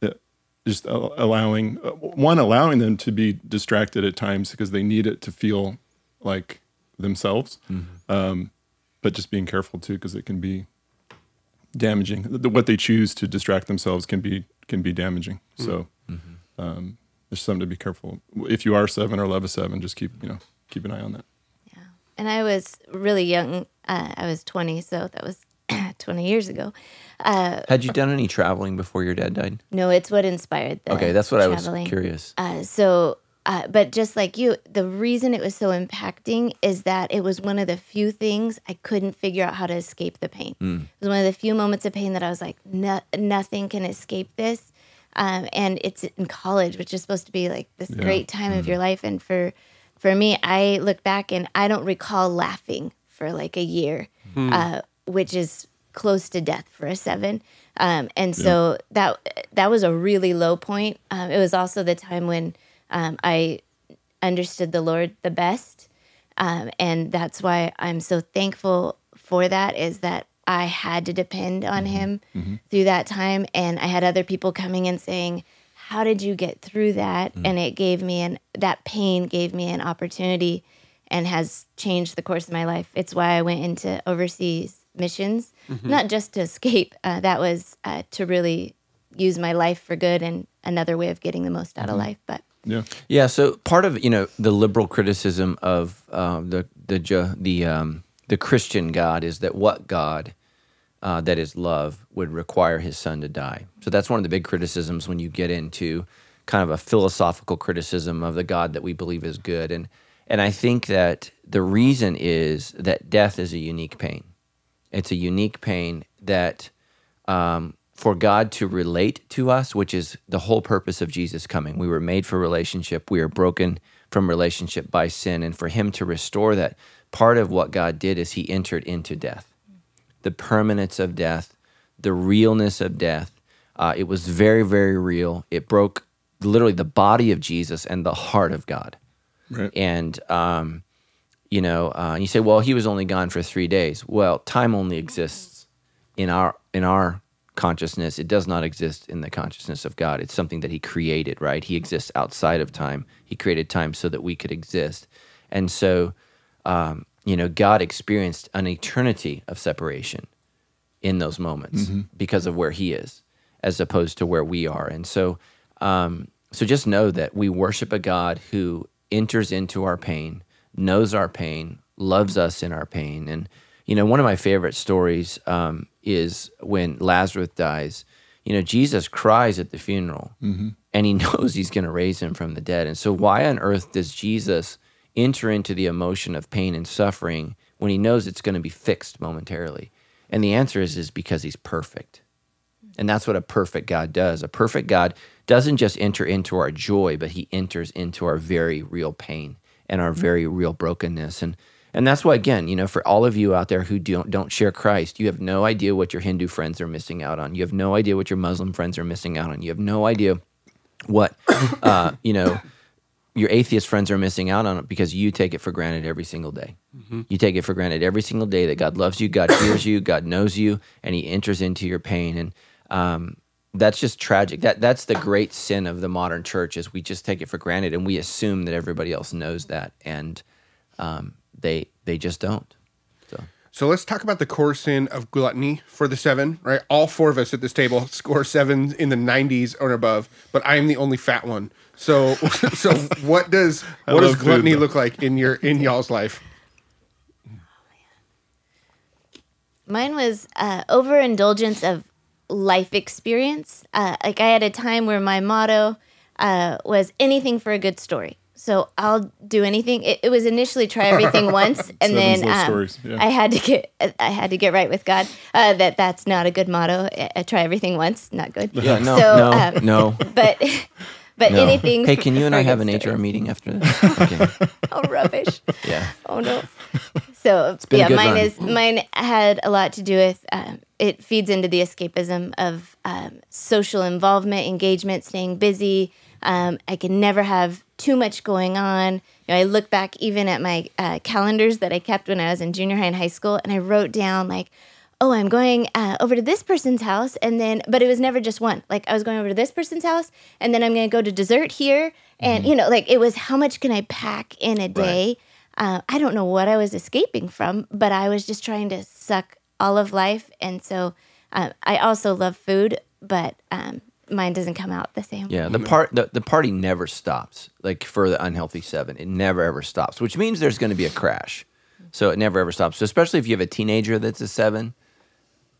it- just allowing uh, one allowing them to be distracted at times because they need it to feel like themselves, um, but just being careful too because it can be damaging. What they choose to distract themselves can be can be damaging. So um, there's something to be careful. If you are seven or love a seven, just keep you know keep an eye on that. Yeah, and I was really young. Uh, I was 20, so that was <clears throat> 20 years ago. Had you done any traveling before your dad died? No, it's what inspired the Okay, that's what I was curious. Uh, so uh, but just like you, the reason it was so impacting is that it was one of the few things I couldn't figure out how to escape the pain. It was one of the few moments of pain that I was like, no, nothing can escape this. Um, and it's in college, which is supposed to be like this great time of your life. And for for me, I look back and I don't recall laughing for like a year, uh, which is close to death for a seven. Um, and so that that was a really low point. Um, it was also the time when um, I understood the Lord the best, um, and that's why I'm so thankful for that. Is that I had to depend on Him through that time, and I had other people coming and saying, "How did you get through that?" And it gave me an that pain gave me an opportunity, and has changed the course of my life. It's why I went into overseas missions, not just to escape. Uh, that was uh, to really use my life for good and another way of getting the most out of life. But Yeah. Yeah. So part of you know the liberal criticism of um, the the the um, the Christian God is that what God uh, that is love would require His Son to die. So that's one of the big criticisms when you get into kind of a philosophical criticism of the God that we believe is good, and and I think that the reason is that death is a unique pain. It's a unique pain that um, for God to relate to us, which is the whole purpose of Jesus coming. We were made for relationship. We are broken from relationship by sin. And for Him to restore that, part of what God did is He entered into death, the permanence of death, the realness of death. Uh, it was very, very real. It broke literally the body of Jesus and the heart of God. Right. And, um, you know, uh, you say, well, he was only gone for three days. Well, time only exists in our in our consciousness. It does not exist in the consciousness of God. It's something that He created, right? He exists outside of time. He created time so that we could exist. And so, um, you know, God experienced an eternity of separation in those moments because of where He is, as opposed to where we are. And so, um, so just know that we worship a God who enters into our pain, knows our pain, loves us in our pain. And, you know, one of my favorite stories um, is when Lazarus dies. You know, Jesus cries at the funeral mm-hmm. and he <laughs> knows he's going to raise him from the dead. And so, why on earth does Jesus enter into the emotion of pain and suffering when he knows it's going to be fixed momentarily? And the answer is, is because he's perfect. And that's what a perfect God does. A perfect God doesn't just enter into our joy, but he enters into our very real pain and our mm-hmm. very real brokenness. And and that's why again, you know, for all of you out there who don't don't share Christ, you have no idea what your Hindu friends are missing out on. You have no idea what your Muslim friends are missing out on. You have no idea what <coughs> uh, you know your atheist friends are missing out on it because you take it for granted every single day. You take it for granted every single day that God loves you, God hears you, God knows you, and He enters into your pain. And um, that's just tragic. That that's the great sin of the modern church is we just take it for granted and we assume that everybody else knows that, and um, they they just don't. So So let's talk about the core sin of gluttony for the seven, right? All four of us at this table score sevens in the 90s or above, but I am the only fat one. So, <laughs> so what does what does love food, gluttony look like in your in y'all's life? Mine was uh, overindulgence of life experience. Uh, like I had a time where my motto uh, was anything for a good story. So I'll do anything. It, it was initially try everything <laughs> once, and Seven then um, yeah. I had to get I had to get right with God. Uh, that that's not a good motto. Uh, try everything once, not good. yeah, no, So, no, um, no, <laughs> But but no. anything. Hey, can you and I have good an <laughs> HR meeting after this? Okay. Oh rubbish. Yeah. Oh no. So been a yeah, good mine run. is mine had a lot to do with um, it feeds into the escapism of um, social involvement, engagement, staying busy. Um, I can never have too much going on. You know, I look back even at my uh, calendars that I kept when I was in junior high and high school, and I wrote down like, "Oh, I'm going uh, over to this person's house," and then, but it was never just one. Like I was going over to this person's house, and then I'm going to go to dessert here, and you know, like it was how much can I pack in a day? uh, I don't know what I was escaping from, but I was just trying to suck all of life. And so uh, I also love food, but um, mine doesn't come out the same. Yeah, the part the, the party never stops. Like for the unhealthy seven, it never ever stops, which means there's going to be a crash. So it never ever stops. So especially if you have a teenager that's a seven,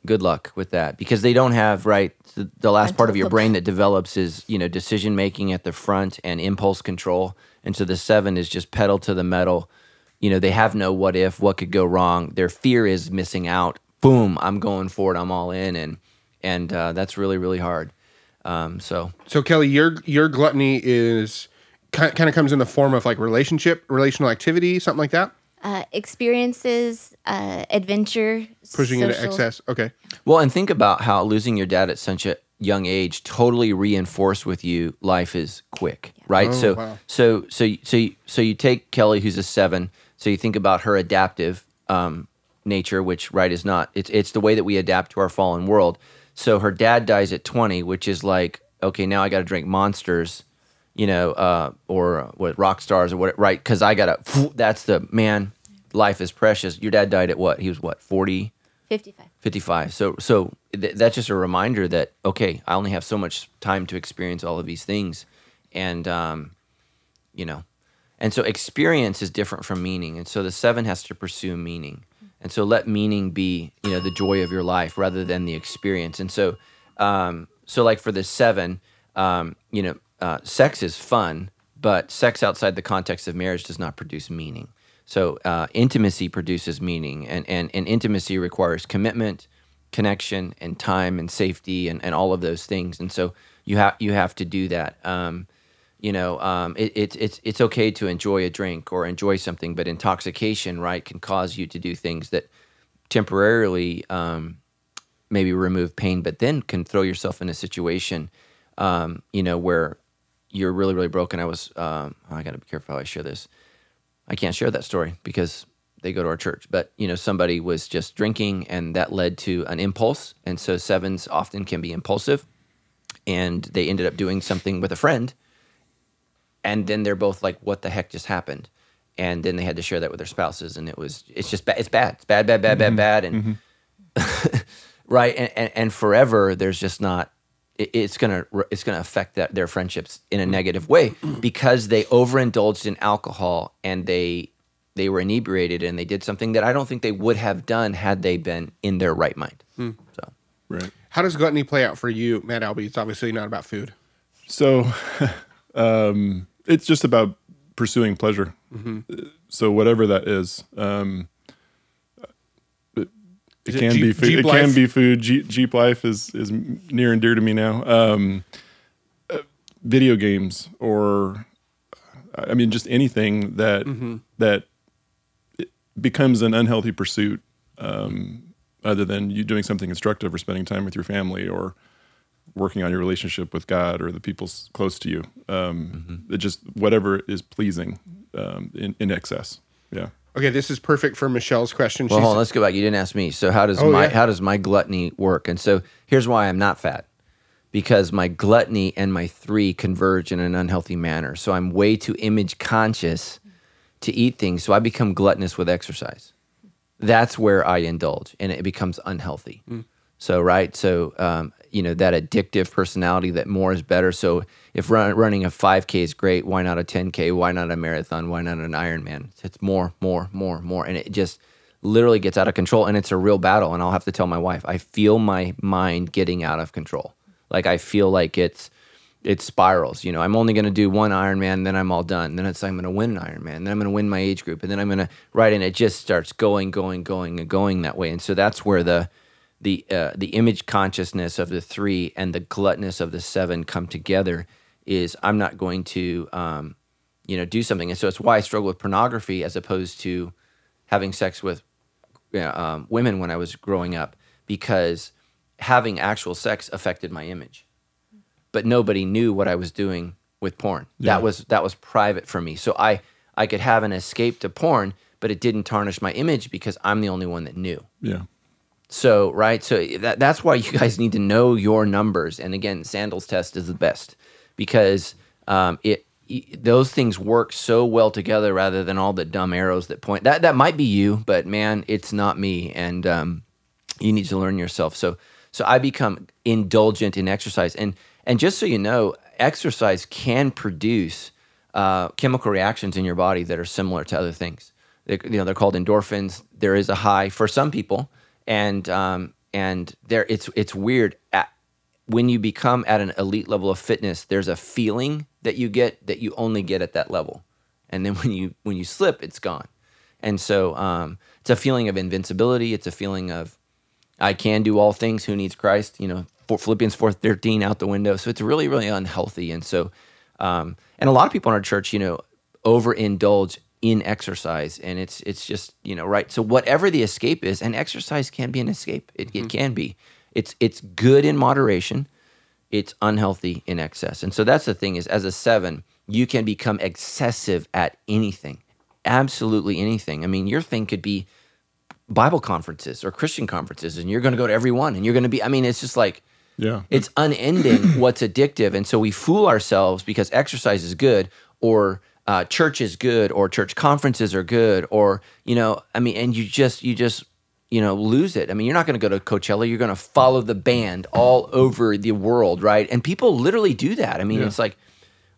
good luck with that because they don't have right the, the last part of your brain that develops is you know decision making at the front and impulse control and so the seven is just pedal to the metal you know they have no what if what could go wrong their fear is missing out boom i'm going for it i'm all in and and uh, that's really really hard um, so So Kelly, your your gluttony is kind kind of comes in the form of like relationship, relational activity, something like that, Uh, experiences, uh, adventure, pushing into social- excess. Okay. Well, and think about how losing your dad at such a young age totally reinforced with you life is quick, right? so, wow. so, so, so, you, so you take Kelly, who's a seven. So you think about her adaptive um, nature, which right is not. It's it's the way that we adapt to our fallen world. So her dad dies at twenty, which is like okay, now I got to drink monsters, you know, uh, or what rock stars or what, right? Because I gotta. That's the man. Life is precious. Your dad died at what? He was what forty. 55. 55 so so th- that's just a reminder that okay i only have so much time to experience all of these things and um you know and so experience is different from meaning and so the seven has to pursue meaning and so let meaning be you know the joy of your life rather than the experience and so um so like for the seven um you know uh, sex is fun but sex outside the context of marriage does not produce meaning so uh, intimacy produces meaning, and, and, and intimacy requires commitment, connection, and time, and safety, and, and all of those things. And so you have you have to do that. Um, you know, um, it, it, it's it's okay to enjoy a drink or enjoy something, but intoxication, right, can cause you to do things that temporarily um, maybe remove pain, but then can throw yourself in a situation, um, you know, where you're really really broken. I was um, I got to be careful how I share this. I can't share that story because they go to our church. But you know, somebody was just drinking, and that led to an impulse. And so sevens often can be impulsive, and they ended up doing something with a friend, and then they're both like, "What the heck just happened?" And then they had to share that with their spouses, and it was it's just bad. It's bad. It's bad, bad, bad, bad, mm-hmm. bad, and mm-hmm. <laughs> right. And, and and forever, there's just not. it- It's gonna it's gonna affect that their friendships in a negative way because they overindulged in alcohol and they they were inebriated and they did something that I don't think they would have done had they been in their right mind. Hmm. So Right. How does gluttony play out for you, Matt Albee? It's obviously not about food. So <laughs> um, it's just about pursuing pleasure. So whatever that is, um, it, Is it it can Jeep- be food. Jeep it can life? be food. Jeep, Jeep life is is near and dear to me now. Um, uh, video games or I mean just anything that Mm-hmm. that becomes an unhealthy pursuit. Um, other than you doing something constructive or spending time with your family or working on your relationship with God or the people close to you. Um, It just whatever is pleasing um, in, in excess. Yeah. Okay, this is perfect for Michelle's question. Well, She's- hold on, let's go back. You didn't ask me. So how does Oh, my yeah. how does my gluttony work? And so here's why I'm not fat. Because my gluttony and my three converge in an unhealthy manner. So I'm way too image conscious to eat things. So I become gluttonous with exercise. That's where I indulge and it becomes unhealthy. So right, so um, you know that addictive personality that more is better. So if run, running a 5K is great, why not a 10K? Why not a marathon? Why not an Ironman? It's more, more, more, more, and it just literally gets out of control. And it's a real battle. And I'll have to tell my wife, I feel my mind getting out of control. Like I feel like it's it spirals. You know, I'm only going to do one Ironman, then I'm all done. Then it's I'm going to win an Ironman, then I'm going to win my age group, and then I'm going to right, and it just starts going, going, going, and going that way. And so that's where the the uh, the image consciousness of the three and the gluttoness of the seven come together. Is I'm not going to um, you know do something, and so it's why I struggle with pornography as opposed to having sex with you know, um, women when I was growing up because having actual sex affected my image but nobody knew what I was doing with porn. That was that was private for me. So I I could have an escape to porn, but it didn't tarnish my image because I'm the only one that knew. Yeah. So right, so that, that's why you guys need to know your numbers. And again, Sandals test is the best because um, it y- those things work so well together rather than all the dumb arrows that point. That that might be you, but man, it's not me. And um, you need to learn yourself. So so I become indulgent in exercise, and and just so you know, exercise can produce uh, chemical reactions in your body that are similar to other things. They, you know, they're called endorphins. There is a high for some people, and um, and there it's it's weird. At, when you become at an elite level of fitness, there's a feeling that you get that you only get at that level, and then when you when you slip, it's gone. And so um, it's a feeling of invincibility. It's a feeling of I can do all things. Who needs Christ? You know, Philippians four thirteen out the window. So it's really really unhealthy. And so, um, and a lot of people in our church, you know, overindulge in exercise, and it's it's just you know right. So whatever the escape is, and exercise can be an escape. It, it mm-hmm. can be. It's it's good in moderation. It's unhealthy in excess. And so that's the thing is, as a seven, you can become excessive at anything, absolutely anything. I mean, your thing could be Bible conferences or Christian conferences, and you're going to go to every one, and you're going to be. I mean, it's just like Yeah. it's unending what's addictive, and so we fool ourselves because exercise is good, or uh, church is good, or church conferences are good, or you know, I mean, and you just you just you know lose it. I mean, you're not going to go to Coachella; you're going to follow the band all over the world, right? And people literally do that. I mean, Yeah. it's like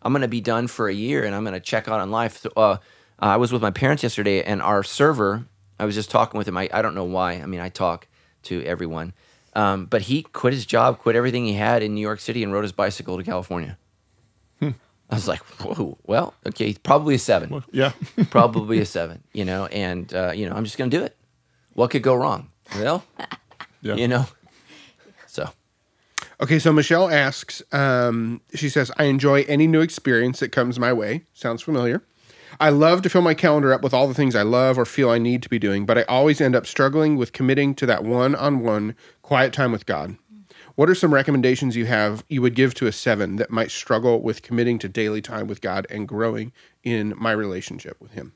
I'm going to be done for a year, and I'm going to check out on life. So, uh, I was with my parents yesterday, and our server. I was just talking with him. I, I don't know why. I mean, I talk to everyone. Um, but he quit his job, quit everything he had in New York City, and rode his bicycle to California. I was like, whoa, well, okay, probably a seven, Yeah. <laughs> probably a seven, you know, and, uh, you know, I'm just going to do it. What could go wrong? Well, <laughs> yeah. you know, so Okay, so Michelle asks, um, she says, I enjoy any new experience that comes my way. Sounds familiar. I love to fill my calendar up with all the things I love or feel I need to be doing, but I always end up struggling with committing to that one on one quiet time with God. What are some recommendations you have you would give to a seven that might struggle with committing to daily time with God and growing in my relationship with Him?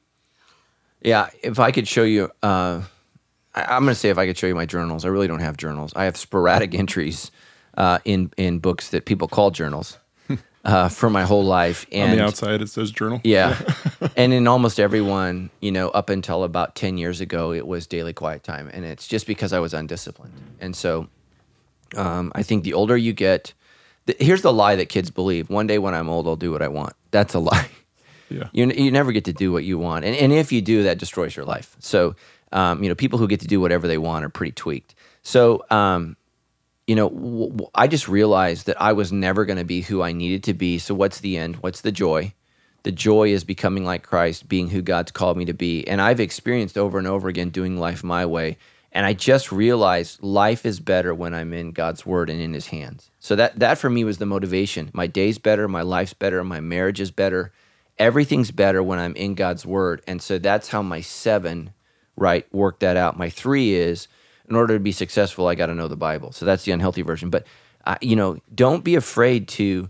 Yeah, if I could show you, uh, I, I'm going to say if I could show you my journals. I really don't have journals. I have sporadic <laughs> entries uh, in in books that people call journals <laughs> uh, for my whole life. And On the outside, it says journal. yeah, <laughs> and in almost everyone, you know, up until about ten years ago, it was daily quiet time, and it's just because I was undisciplined. And so, um, I think the older you get, the, here's the lie that kids believe: one day when I'm old, I'll do what I want. That's a <laughs> lie. Yeah. You, you never get to do what you want. And, and if you do, that destroys your life. So, um, you know, people who get to do whatever they want are pretty tweaked. So, um, you know, w- w- I just realized that I was never going to be who I needed to be. So, what's the end? What's the joy? The joy is becoming like Christ, being who God's called me to be. And I've experienced over and over again doing life my way. And I just realized life is better when I'm in God's word and in his hands. So that that for me was the motivation. My day's better, my life's better, my marriage is better. Everything's better when I'm in God's word. And so that's how my 7 right worked that out. My 3 is in order to be successful, I got to know the Bible. So that's the unhealthy version. But uh, you know, don't be afraid to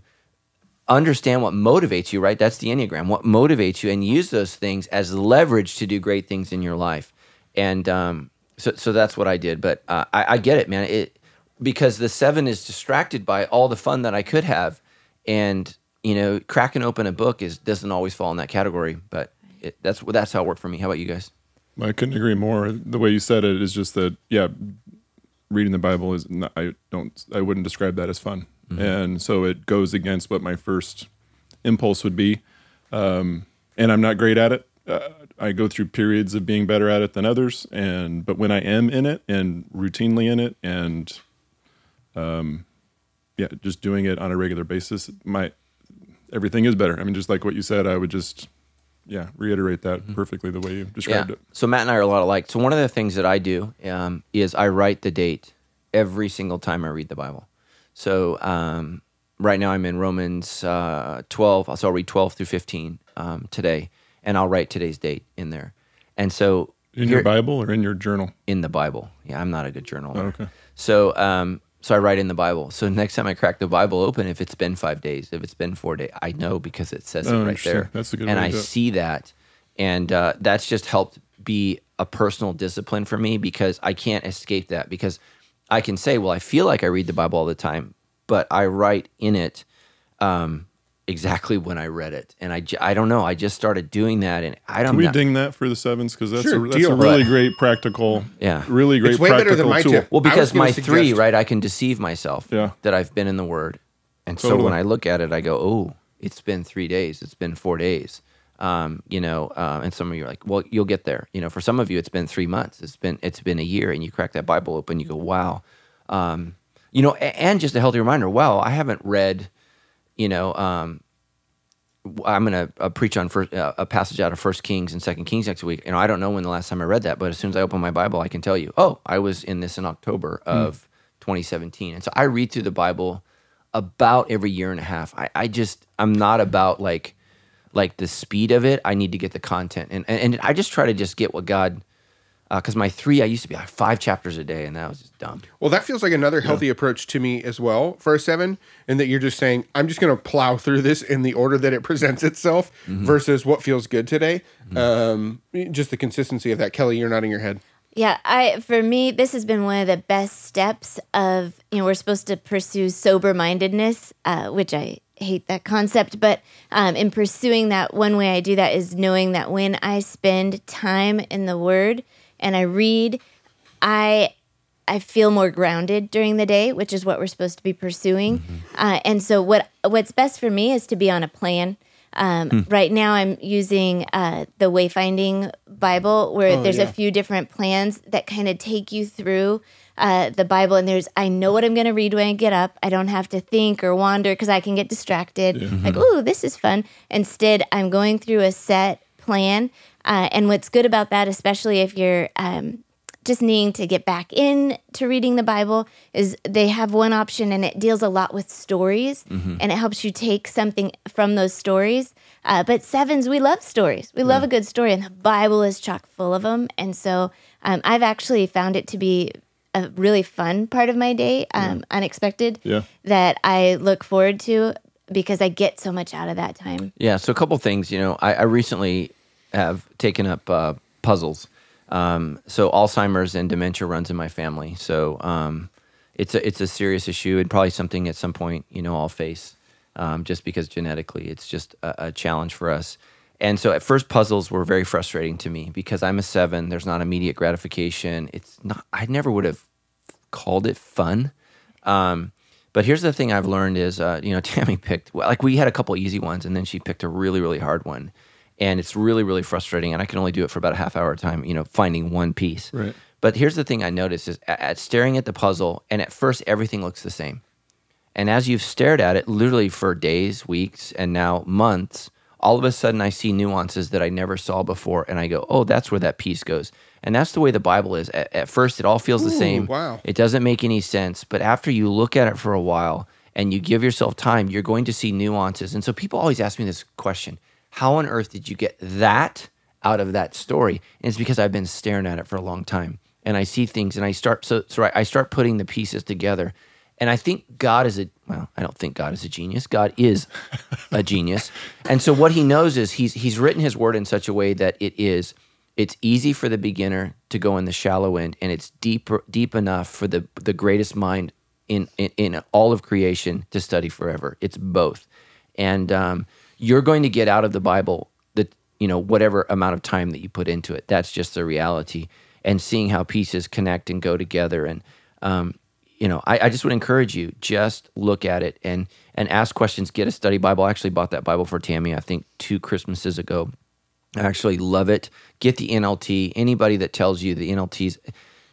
understand what motivates you, right? That's the Enneagram. What motivates you and use those things as leverage to do great things in your life. And um, so, so that's what I did. But uh, I, I get it, man. It because the seven is distracted by all the fun that I could have, and you know, cracking open a book is doesn't always fall in that category. But it, that's that's how it worked for me. How about you guys? I couldn't agree more. The way you said it is just that, yeah, reading the Bible is not, I don't, I wouldn't describe that as fun. And so it goes against what my first impulse would be. Um, and I'm not great at it. Uh, I go through periods of being better at it than others. And, but when I am in it and routinely in it and, um, yeah, just doing it on a regular basis, my, everything is better. I mean, just like what you said, I would just, yeah, reiterate that perfectly the way you described it. So Matt and I are a lot alike. So one of the things that I do um, is I write the date every single time I read the Bible. So um, right now I'm in Romans uh, 12. So I'll read 12 through 15 um, today, and I'll write today's date in there. And so In your Bible or in your journal? in the Bible. Yeah, I'm not a good journaler. Oh, okay. So, um, so I write in the Bible. So next time I crack the Bible open, if it's been five days, if it's been four days, I know because it says Oh, it right there. That's a good And I see that, and uh, that's just helped be a personal discipline for me because I can't escape that because I can say, well, I feel like I read the Bible all the time, but I write in it um, exactly when I read it, and I, I don't know. I just started doing that, and I don't. Can we know. ding that for the sevens? Because that's, Sure, a, that's deal. a really What? great practical, Yeah. really great It's way practical better than my tool. tip. Well, because gonna my three, right? I can deceive myself Yeah. that I've been in the Word, and so when I look at it, I go, "Oh, it's been three days. It's been four days." Um, you know, uh, and some of you are like, "Well, you'll get there." You know, for some of you, it's been three months. It's been it's been a year, and you crack that Bible open, you go, "Wow, um, you know, and just a healthy reminder. Well, I haven't read, you know, um, I'm going to uh, preach on first, uh, a passage out of First Kings and Second Kings next week. You know, I don't know when the last time I read that, but as soon as I open my Bible, I can tell you, oh, I was in this in October of 2017, and so I read through the Bible about every year and a half. I, I just I'm not about like like the speed of it. I need to get the content, and and, and I just try to just get what God. Because my three, I used to be like five chapters a day, and that was just dumb. Well, that feels like another healthy approach to me as well for a seven, in that you're just saying, I'm just going to plow through this in the order that it <laughs> presents itself versus what feels good today. Um, just the consistency of that. Kelly, you're nodding your head. Yeah, I for me this has been one of the best steps of you know we're supposed to pursue sober mindedness, uh, which I hate that concept, but um, in pursuing that, one way I do that is knowing that when I spend time in the Word and I read, I I feel more grounded during the day, which is what we're supposed to be pursuing. Uh, and so, what what's best for me is to be on a plan. Um, Right now, I'm using uh, the Wayfinding Bible, where there's yeah. a few different plans that kind of take you through uh, the Bible. And there's, I know what I'm going to read when I get up. I don't have to think or wander because I can get distracted. Like, ooh, this is fun. Instead, I'm going through a set plan. Uh, and what's good about that, especially if you're um, just needing to get back in to reading the Bible is they have one option and it deals a lot with stories and it helps you take something from those stories. Uh, but sevens, we love stories. We love a good story, and the Bible is chock full of them. And so um, I've actually found it to be a really fun part of my day, um, unexpected, Yeah. that I look forward to because I get so much out of that time. Yeah. So a couple things. You know, I, I recently have taken up uh, puzzles. Um, so Alzheimer's and dementia runs in my family. So um, it's a it's a serious issue and probably something at some point you know I'll face. Um, just because genetically it's just a, a challenge for us. And so at first puzzles were very frustrating to me because I'm a seven. There's not immediate gratification. It's not. I never would have called it fun. Um, but here's the thing I've learned is, uh, you know, <laughs> Tammy picked like we had a couple easy ones, and then she picked a really really hard one, and it's really really frustrating. And I can only do it for about a half hour at a time, you know, finding one piece. Right. But here's the thing I noticed is at, at staring at the puzzle, and at first everything looks the same, and as you've stared at it literally for days, weeks, and now months, all of a sudden I see nuances that I never saw before, and I go, oh, that's where that piece goes. And that's the way the Bible is. At, at first, it all feels the same. wow. It doesn't make any sense. But after you look at it for a while and you give yourself time, you're going to see nuances. And so people always ask me this question How on earth did you get that out of that story? And it's because I've been staring at it for a long time. And I see things and I start, so, so I I start putting the pieces together. And I think God is a, well, I don't think God is a genius. God is a <laughs> genius. And so what he knows is he's, he's written his word in such a way that it is it's easy for the beginner to go in the shallow end and it's deep deep enough for the the greatest mind in in, in all of creation to study forever it's both and um, you're going to get out of the bible the you know whatever amount of time that you put into it that's just the reality and seeing how pieces connect and go together and um, you know I, I just would encourage you just look at it and and ask questions get a study bible i actually bought that bible for tammy i think two christmases ago I actually love it. Get the NLT. Anybody that tells you the NLT's,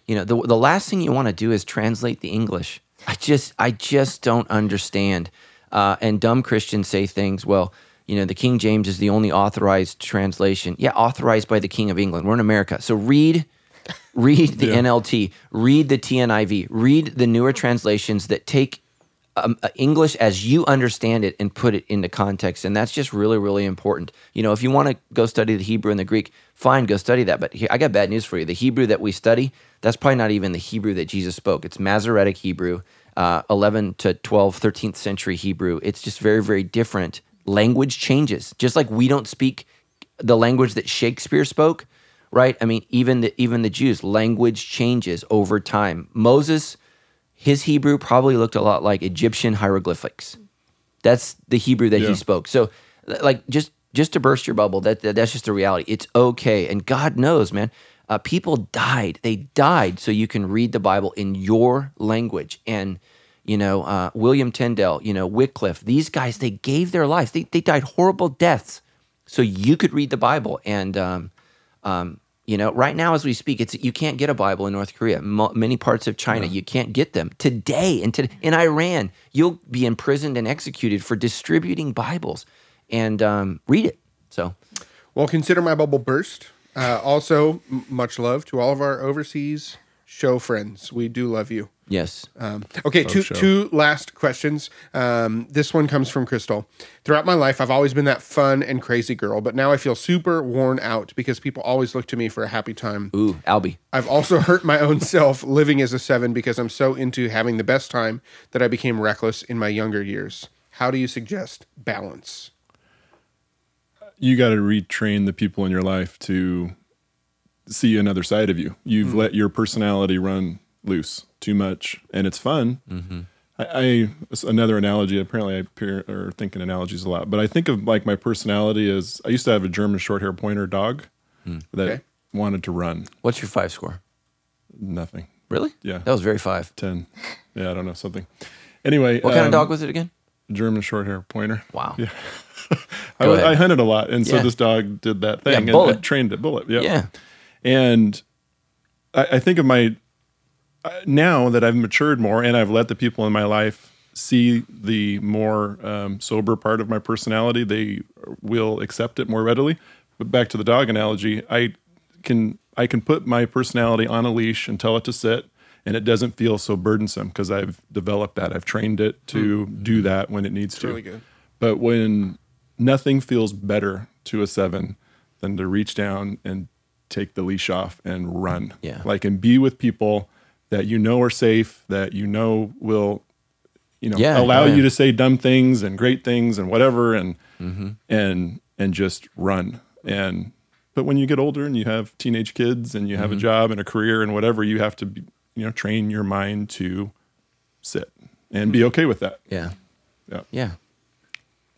you know, the the last thing you want to do is translate the English. I just I just don't understand. Uh, and dumb Christians say things. Well, you know, the King James is the only authorized translation. Yeah, authorized by the King of England. We're in America, so read. Read the <laughs> NLT, read the TNIV, read the newer translations that take um, uh, English as you understand it and put it into context. And that's just really, really important. You know, if you want to go study the Hebrew and the Greek, fine, go study that. But here, I got bad news for you. The Hebrew that we study, that's probably not even the Hebrew that Jesus spoke. It's Masoretic Hebrew, uh, 11 to 12, 13th century Hebrew. It's just very, very different. Language changes. Just like we don't speak the language that Shakespeare spoke, right? I mean, even the even the Jews, language changes over time. Moses, his Hebrew probably looked a lot like Egyptian hieroglyphics. That's the Hebrew that Yeah. he spoke. So, like, just just to burst your bubble, that, that that's just the reality. It's okay, and God knows, man. Uh, people died. They died so you can read the Bible in your language. And you know, uh, William Tyndale, you know, Wycliffe. These guys, they gave their lives. They they died horrible deaths so you could read the Bible. And um, um, You know, right now as we speak, it's you can't get a Bible in North Korea. Mo- many parts of China, you can't get them today. And to, in Iran, you'll be imprisoned and executed for distributing Bibles. And um, read it. So, Well, consider my bubble burst. Uh, also, m- much love to all of our overseas show friends. We do love you. yes, Um, okay, two show. two last questions. Um, this one comes from Crystal. Throughout my life, I've always been that fun and crazy girl, but now I feel super worn out because people always look to me for a happy time. ooh, Albie. I've also <laughs> hurt my own self living as a seven because I'm so into having the best time that I became reckless in my younger years. How do you suggest balance? you got to retrain the people in your life to see another side of you. You've mm-hmm. let your personality run loose too much, and it's fun. Mm-hmm. I, I another analogy. Apparently, I appear, or think in analogies a lot, but I think of like my personality as I used to have a German short hair pointer dog hmm. that Okay. wanted to run. What's your five score? Nothing. Really? Yeah. That was very five. Ten. Yeah, I don't know something. Anyway, What kind of um, dog was it again? German short hair pointer. Wow. Yeah. <laughs> I. I hunted a lot, and so Yeah. this dog did that thing. Yeah, and. I trained it, bullet. Yep. Yeah. And I, I think of my uh, now that I've matured more and I've let the people in my life see the more um, sober part of my personality, they will accept it more readily. But back to the dog analogy, I can I can put my personality on a leash and tell it to sit, and it doesn't feel so burdensome because I've developed that. I've trained it to do that when it needs to. really good. But when nothing feels better to a seven than to reach down and take the leash off and run. Yeah. Like and be with people that you know are safe, that you know will, you know, Yeah, allow yeah. you to say dumb things and great things and whatever and Mm-hmm. and and just run. And but when you get older and you have teenage kids and you have Mm-hmm. a job and a career and whatever, you have to be, you know, train your mind to sit and be okay with that. Yeah. Yeah. Yeah.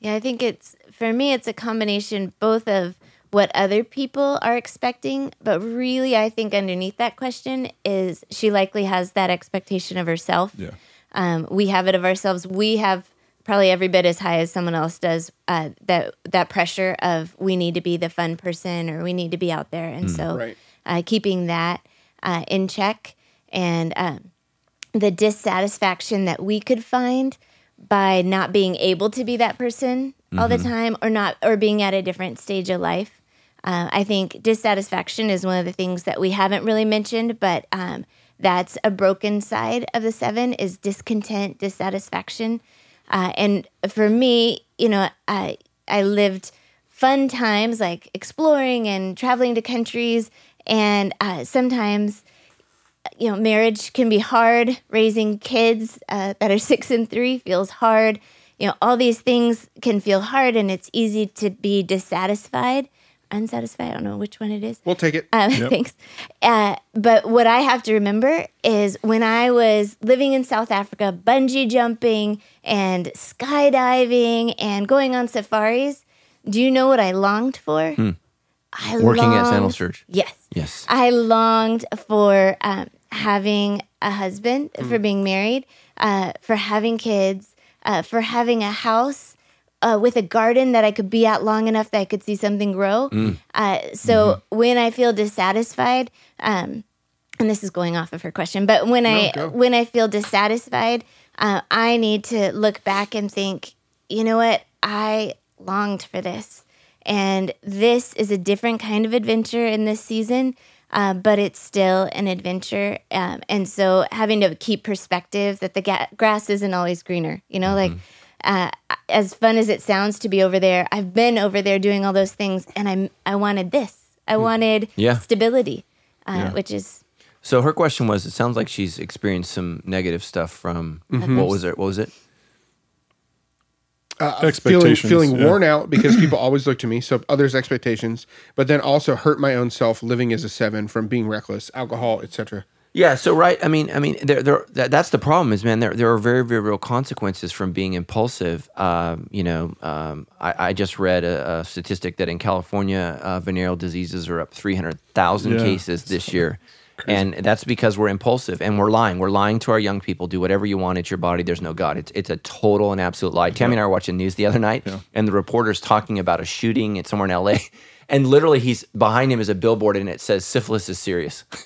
Yeah, I think it's for me it's a combination both of what other people are expecting, but really I think underneath that question is she likely has that expectation of herself. Yeah. Um, we have it of ourselves. We have probably every bit as high as someone else does. Uh, that that pressure of we need to be the fun person or we need to be out there, and so Right. uh, keeping that uh, in check and um, the dissatisfaction that we could find by not being able to be that person all the time or not or being at a different stage of life uh, i think dissatisfaction is one of the things that we haven't really mentioned but um, that's a broken side of the seven is discontent dissatisfaction uh, and for me you know i i lived fun times like exploring and traveling to countries and uh, sometimes you know, marriage can be hard. Raising kids uh, that are <laughs> six and three feels hard. You know, all these things can feel hard, and it's easy to be dissatisfied, unsatisfied. I don't know which one it is. We'll take it. Um, Thanks. Uh, but what I have to remember is when I was living in South Africa, bungee jumping and skydiving and going on safaris. Do you know what I longed for? I Hmm. Working at Sandals longed- Church. Yes. Yes. I longed for um, having a husband, Mm. for being married, uh, for having kids, uh, for having a house uh, with a garden that I could be at long enough that I could see something grow. Mm. Uh, so Mm-hmm. when I feel dissatisfied, um, and this is going off of her question, but when I go. when I feel dissatisfied, uh, I need to look back and think, you know what, I longed for this, and this is a different kind of adventure in this season, uh, but it's still an adventure, um, and so having to keep perspective that the ga- grass isn't always greener, you know, like. Uh, as fun as it sounds to be over there, I've been over there doing all those things, and I'm I wanted this. I wanted Yeah. stability, uh, Yeah. which is So her question was: It sounds like she's experienced some negative stuff from what was it? What was it? Uh, feeling Expectations, feeling yeah. worn out because <clears throat> people always look to me, so others' expectations, but then also hurt my own self living as a seven from being reckless, alcohol, etc. Yeah. So right. I mean, I mean, there, there. That, that's the problem. Is man, there, there are very, very real consequences from being impulsive. Um, you know, um, I, I just read a, a statistic that in California, uh, venereal diseases are up three hundred thousand Yeah. cases this year. And that's because we're impulsive and we're lying. We're lying to our young people. Do whatever you want. It's your body. There's no God. It's it's a total and absolute lie. Tammy and I were watching news the other night, and the reporter's talking about a shooting at somewhere in L.A. and literally he's behind him is a billboard and it says syphilis is serious. <laughs>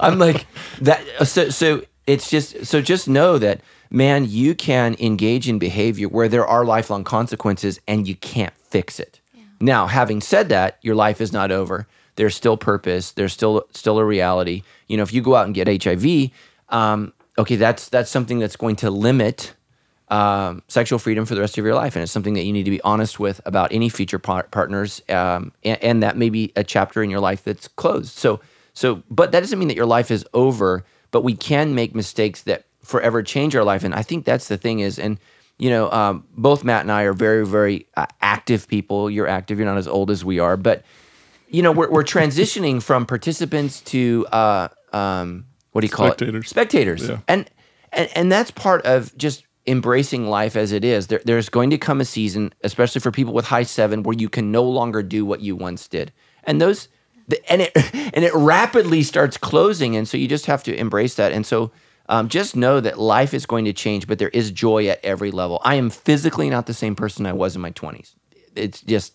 I'm like that. So so it's just so just know that man, you can engage in behavior where there are lifelong consequences and you can't fix it. Now, having said that, your life is not over. There's still purpose. There's still still a reality. You know, if you go out and get HIV, um, okay, that's that's something that's going to limit um, sexual freedom for the rest of your life, and it's something that you need to be honest with about any future par- partners, um, and, and that may be a chapter in your life that's closed. So, so, but that doesn't mean that your life is over. But we can make mistakes that forever change our life, and I think that's the thing is, and you know, um, both Matt and I are very, very uh, active people. You're active. You're not as old as we are, but you know, we're, we're transitioning from participants to uh, um, what do you call Spectators. it? Spectators. Yeah. And, and and that's part of just embracing life as it is. There, there's going to come a season, especially for people with high seven, where you can no longer do what you once did, and those, and it <laughs> and it rapidly starts closing, and so you just have to embrace that. And so. Um, just know that life is going to change, but there is joy at every level. I am physically not the same person I was in my 20s. It's just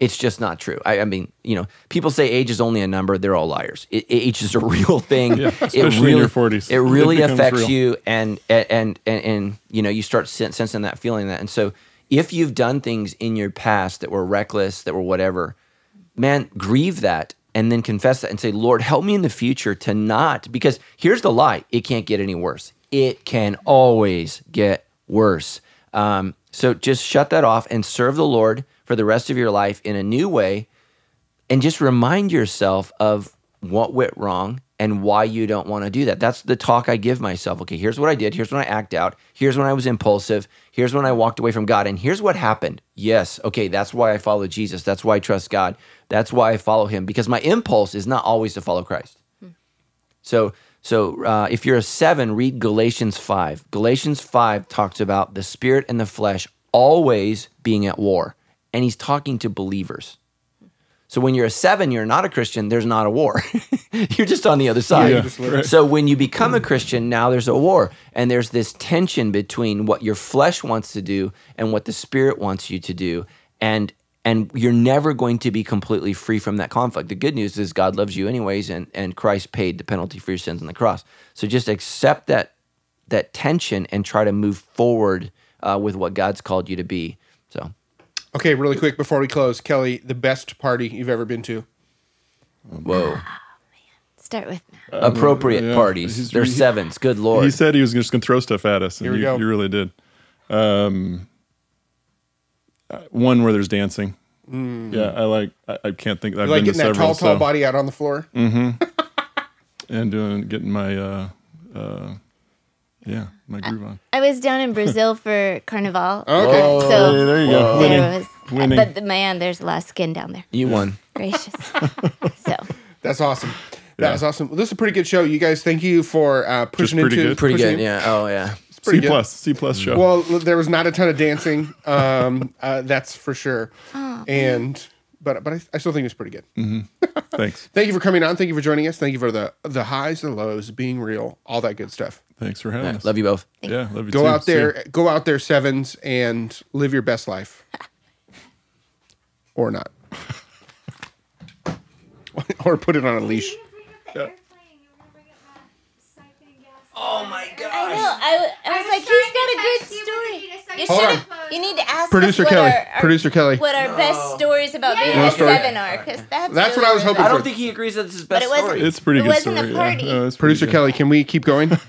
it's just not true. I, I mean, you know, people say age is only a number. They're all liars. It, age is a <laughs> real thing. Yeah, it especially in really, your 40s. It really It affects real. you, and and and and, and you know, you start sensing that, feeling that, and so if you've done things in your past that were reckless, that were whatever, man, grieve that and then confess that and say, Lord, help me in the future to not, because here's the lie it can't get any worse. It can always get worse. Um, so just shut that off and serve the Lord for the rest of your life in a new way and just remind yourself of what went wrong and why you don't want to do that. That's the talk I give myself. Okay, here's what I did. Here's when I act out. Here's when I was impulsive. Here's when I walked away from God. And here's what happened. Yes, okay, that's why I follow Jesus. That's why I trust God. That's why I follow Him because my impulse is not always to follow Christ. So, so uh, if you're a seven, read Galatians five. Galatians five talks about the spirit and the flesh always being at war, and he's talking to believers. So when you're a seven, you're not a Christian. There's not a war. <laughs> you're just on the other side. Yeah, right. So when you become a Christian, now there's a war, and there's this tension between what your flesh wants to do and what the Spirit wants you to do, and and you're never going to be completely free from that conflict. The good news is God loves you anyways, and and Christ paid the penalty for your sins on the cross. So just accept that that tension and try to move forward uh, with what God's called you to be. So. Okay, really quick before we close, Kelly, the best party you've ever been to? Whoa. Start with Appropriate yeah. parties. He's- They're he- sevens. Good Lord. He said he was just going to throw stuff at us, and Here we you, go. you really did. Um, uh, one where there's dancing. Yeah, I like. I, I can't think. I've Mm. like been to getting that several. tall, tall so- body out on the floor? <laughs> and doing getting my uh, uh, yeah, my groove on. I was down in Brazil <laughs> for Carnival. Okay. So Hey, there you go. there Winning. was, Winning. but the, man, there's a lot of skin down there. you won. Gracious. <laughs> so That's awesome. That was awesome. Well, this is a pretty good show. You guys, thank you for uh, pushing pretty into good. Pretty pushing good. in- Yeah. Oh, yeah. It's pretty C good. plus, C plus show. Well, there was not a ton of dancing. Um, <laughs> uh, that's for sure. And but but I, I still think it's pretty good. Mm-hmm. <laughs> Thanks, Thank you for coming on. Thank you for joining us. Thank you for the the highs, the lows, being real, all that good stuff. thanks for having Yeah, us. Love you both. Yeah, love you Go too. out See there, go out there, sevens, and live your best life, <laughs> or not, <laughs> or put it on a leash. Oh, my God. I know. I, I was, like, he's got a good story. You Hold should. You need to ask Producer Kelly, our, our- producer Kelly. what our best stories about being No a story. seven are, because that's That's what I was really hoping I don't think he agrees that this is his But it wasn't- story. It's a pretty It good wasn't a story. party. Yeah. No, it's Producer good. Kelly, can we keep going? <laughs>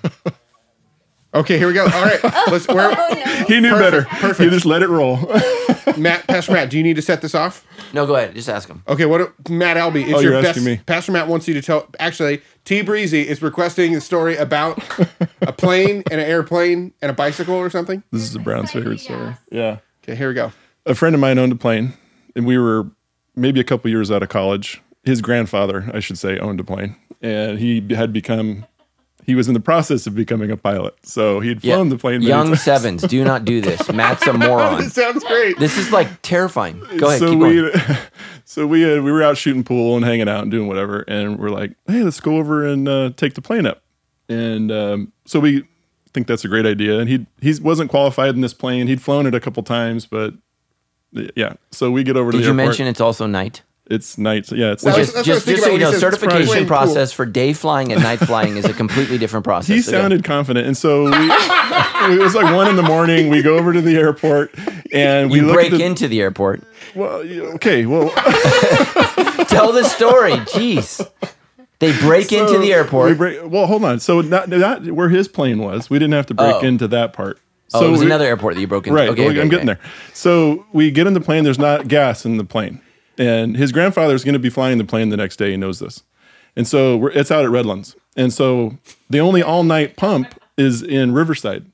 Okay, here we go. All right, <laughs> oh, let's. Where, Oh no. He knew Perfect, better. perfect. He just let it roll. <laughs> Matt, Pastor Matt, do you need to set this off? No, go ahead. Just ask him. Okay, what Matt Albee? It's Oh, your you're best. asking me. Pastor Matt wants you to tell. Actually, T Breezy is requesting a story about a plane and an airplane and a bicycle or something. this is a Brown's favorite story. Yeah. Okay, here we go. a friend of mine owned a plane, and we were maybe a couple years out of college. His grandfather, I should say, owned a plane, and he had become. He was in the process of becoming a pilot, so he had flown the plane. Young times. sevens, do not do this. <laughs> Matt's a moron. This sounds great. This is like terrifying. Go ahead. so keep we, <laughs> so we had, we were out shooting pool and hanging out and doing whatever, and we're like, hey, let's go over and uh, take the plane up. And um, so we think that's a great idea. And he he wasn't qualified in this plane. He'd flown it a couple times, but Yeah. So we get over to the Did you airport. mention it's also night? It's night. Yeah, it's That night. was- Just, that's what I was just, thinking just so about you when know, he said certification playing pool. process for day flying and night flying is a completely different <laughs> process. he So go. sounded confident, and so we, it was like one in the morning. We go over to the airport, and we You look break at the, into the airport. Well, yeah, okay, well, <laughs> Tell the story. Jeez. They break into so the we airport. break- well, hold on. So not, not where his plane was. We didn't have to break Oh. into that part. oh, So it was we- another airport that you broke into. Right. Okay, well, okay, I'm okay. getting there. So we get in the plane. There's not gas in the plane, and his grandfather is going to be flying the plane the next day. He knows this, and so we're, it's out at Redlands, and so the only all night pump is in Riverside.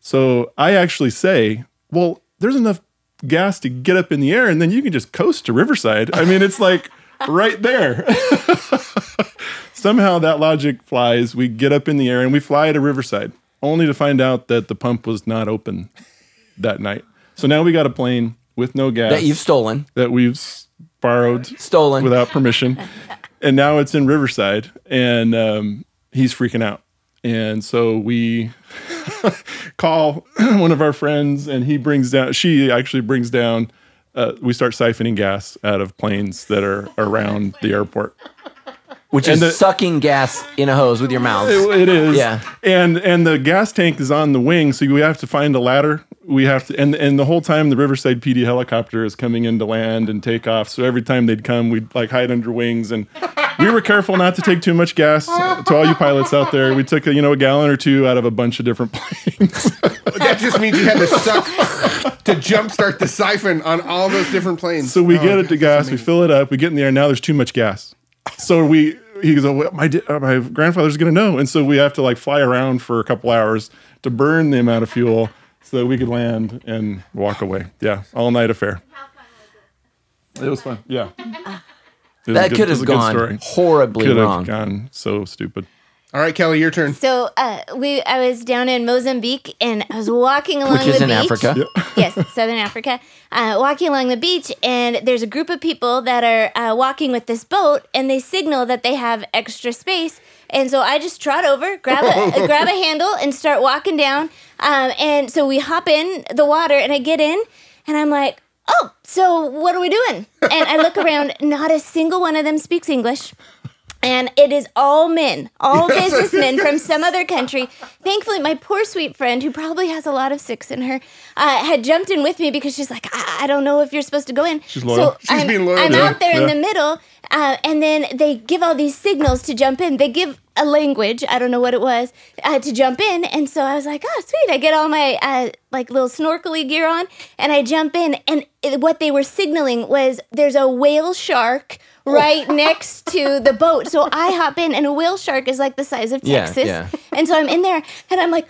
So I actually say, well, there's enough gas to get up in the air, and then you can just coast to Riverside. I mean, it's like <laughs> right there. <laughs> Somehow that logic flies. We get up in the air and we fly to Riverside, only to find out that the pump was not open that night. So now we got a plane with no gas That you've stolen. that we've borrowed Stolen. without permission, <laughs> and now it's in Riverside, and um, he's freaking out. And so we <laughs> call <clears throat> one of our friends, and he brings down. She actually brings down. Uh, we start siphoning gas out of planes that are around the airport. Which is the- sucking gas in a hose with your mouth. It is. Yeah. And and the gas tank is on the wing, so we have to find a ladder. We have to and and the whole time the Riverside PD helicopter is coming in to land and take off. So every time they'd come, we'd like hide under wings and we were careful not to take too much gas. To all you pilots out there, we took you know a gallon or two out of a bunch of different <laughs> planes. That just means you had to suck to jumpstart the siphon on all those different planes. So we Oh, get it to gas, we fill it up, we get in the air. Now there's too much gas. So we he goes, oh, well, my di- uh, my grandfather's gonna know, and so we have to like fly around for a couple hours to burn the amount of fuel so that we could land and walk away. Yeah, all night affair. It was fun. Yeah. It was that good- could have gone horribly Could wrong. have gone so stupid. All right, Kelly, your turn. So uh, we, I was down in Mozambique and I was walking along Which is the in beach. Africa. <laughs> yes, Southern Africa. Uh, walking along the beach, and there's a group of people that are uh, walking with this boat, and they signal that they have extra space. And so I just trot over, grab a <laughs> grab a handle, and start walking down. Um, and so we hop in the water, and I get in, and I'm like, "Oh, so what are we doing?" And I look around. Not a single one of them speaks English and it is all men, all businessmen from some other country. Thankfully, my poor sweet friend, who probably has a lot of six in her, uh, had jumped in with me because she's like, I, I don't know if you're supposed to go in. She's loyal. So She's I'm, being loyal, I'm yeah, out there in the middle, uh, and then they give all these signals to jump in. They give a language, I don't know what it was, uh, to jump in. And so I was like, oh, sweet. I get all my uh, like little snorkely gear on, and I jump in. And it, what they were signaling was there's a whale shark right next to the boat. So I hop in, and a whale shark is like the size of Yeah, Texas. yeah. And so I'm in there, and I'm like,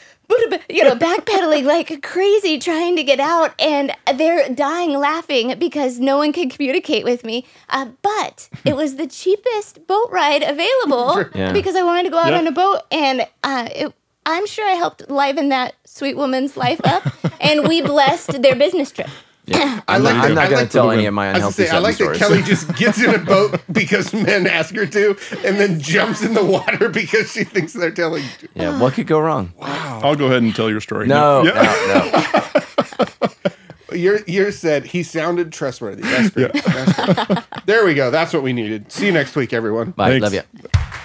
you know, backpedaling like crazy, trying to get out, and they're dying laughing because no one can communicate with me. Uh, but it was the cheapest boat ride available <laughs> Yeah. because I wanted to go out Yeah. on a boat, and uh, it, I'm sure I helped liven that sweet woman's life up, and we blessed their business trip. Yeah. <clears throat> I I'm like not, that- I'm not going like to tell any of my I unhealthy gonna say, I like that stories. Kelly <laughs> just gets in a boat because men ask her to, and then jumps in the water <laughs> because she thinks they're telling. yeah, what could go wrong? Wow. I'll go ahead and tell your story. No, Yeah. no, no. <laughs> Your yours said he sounded trustworthy. That's great. That's great. there we go. That's what we needed. See you next week, everyone. Bye. Thanks. Love you.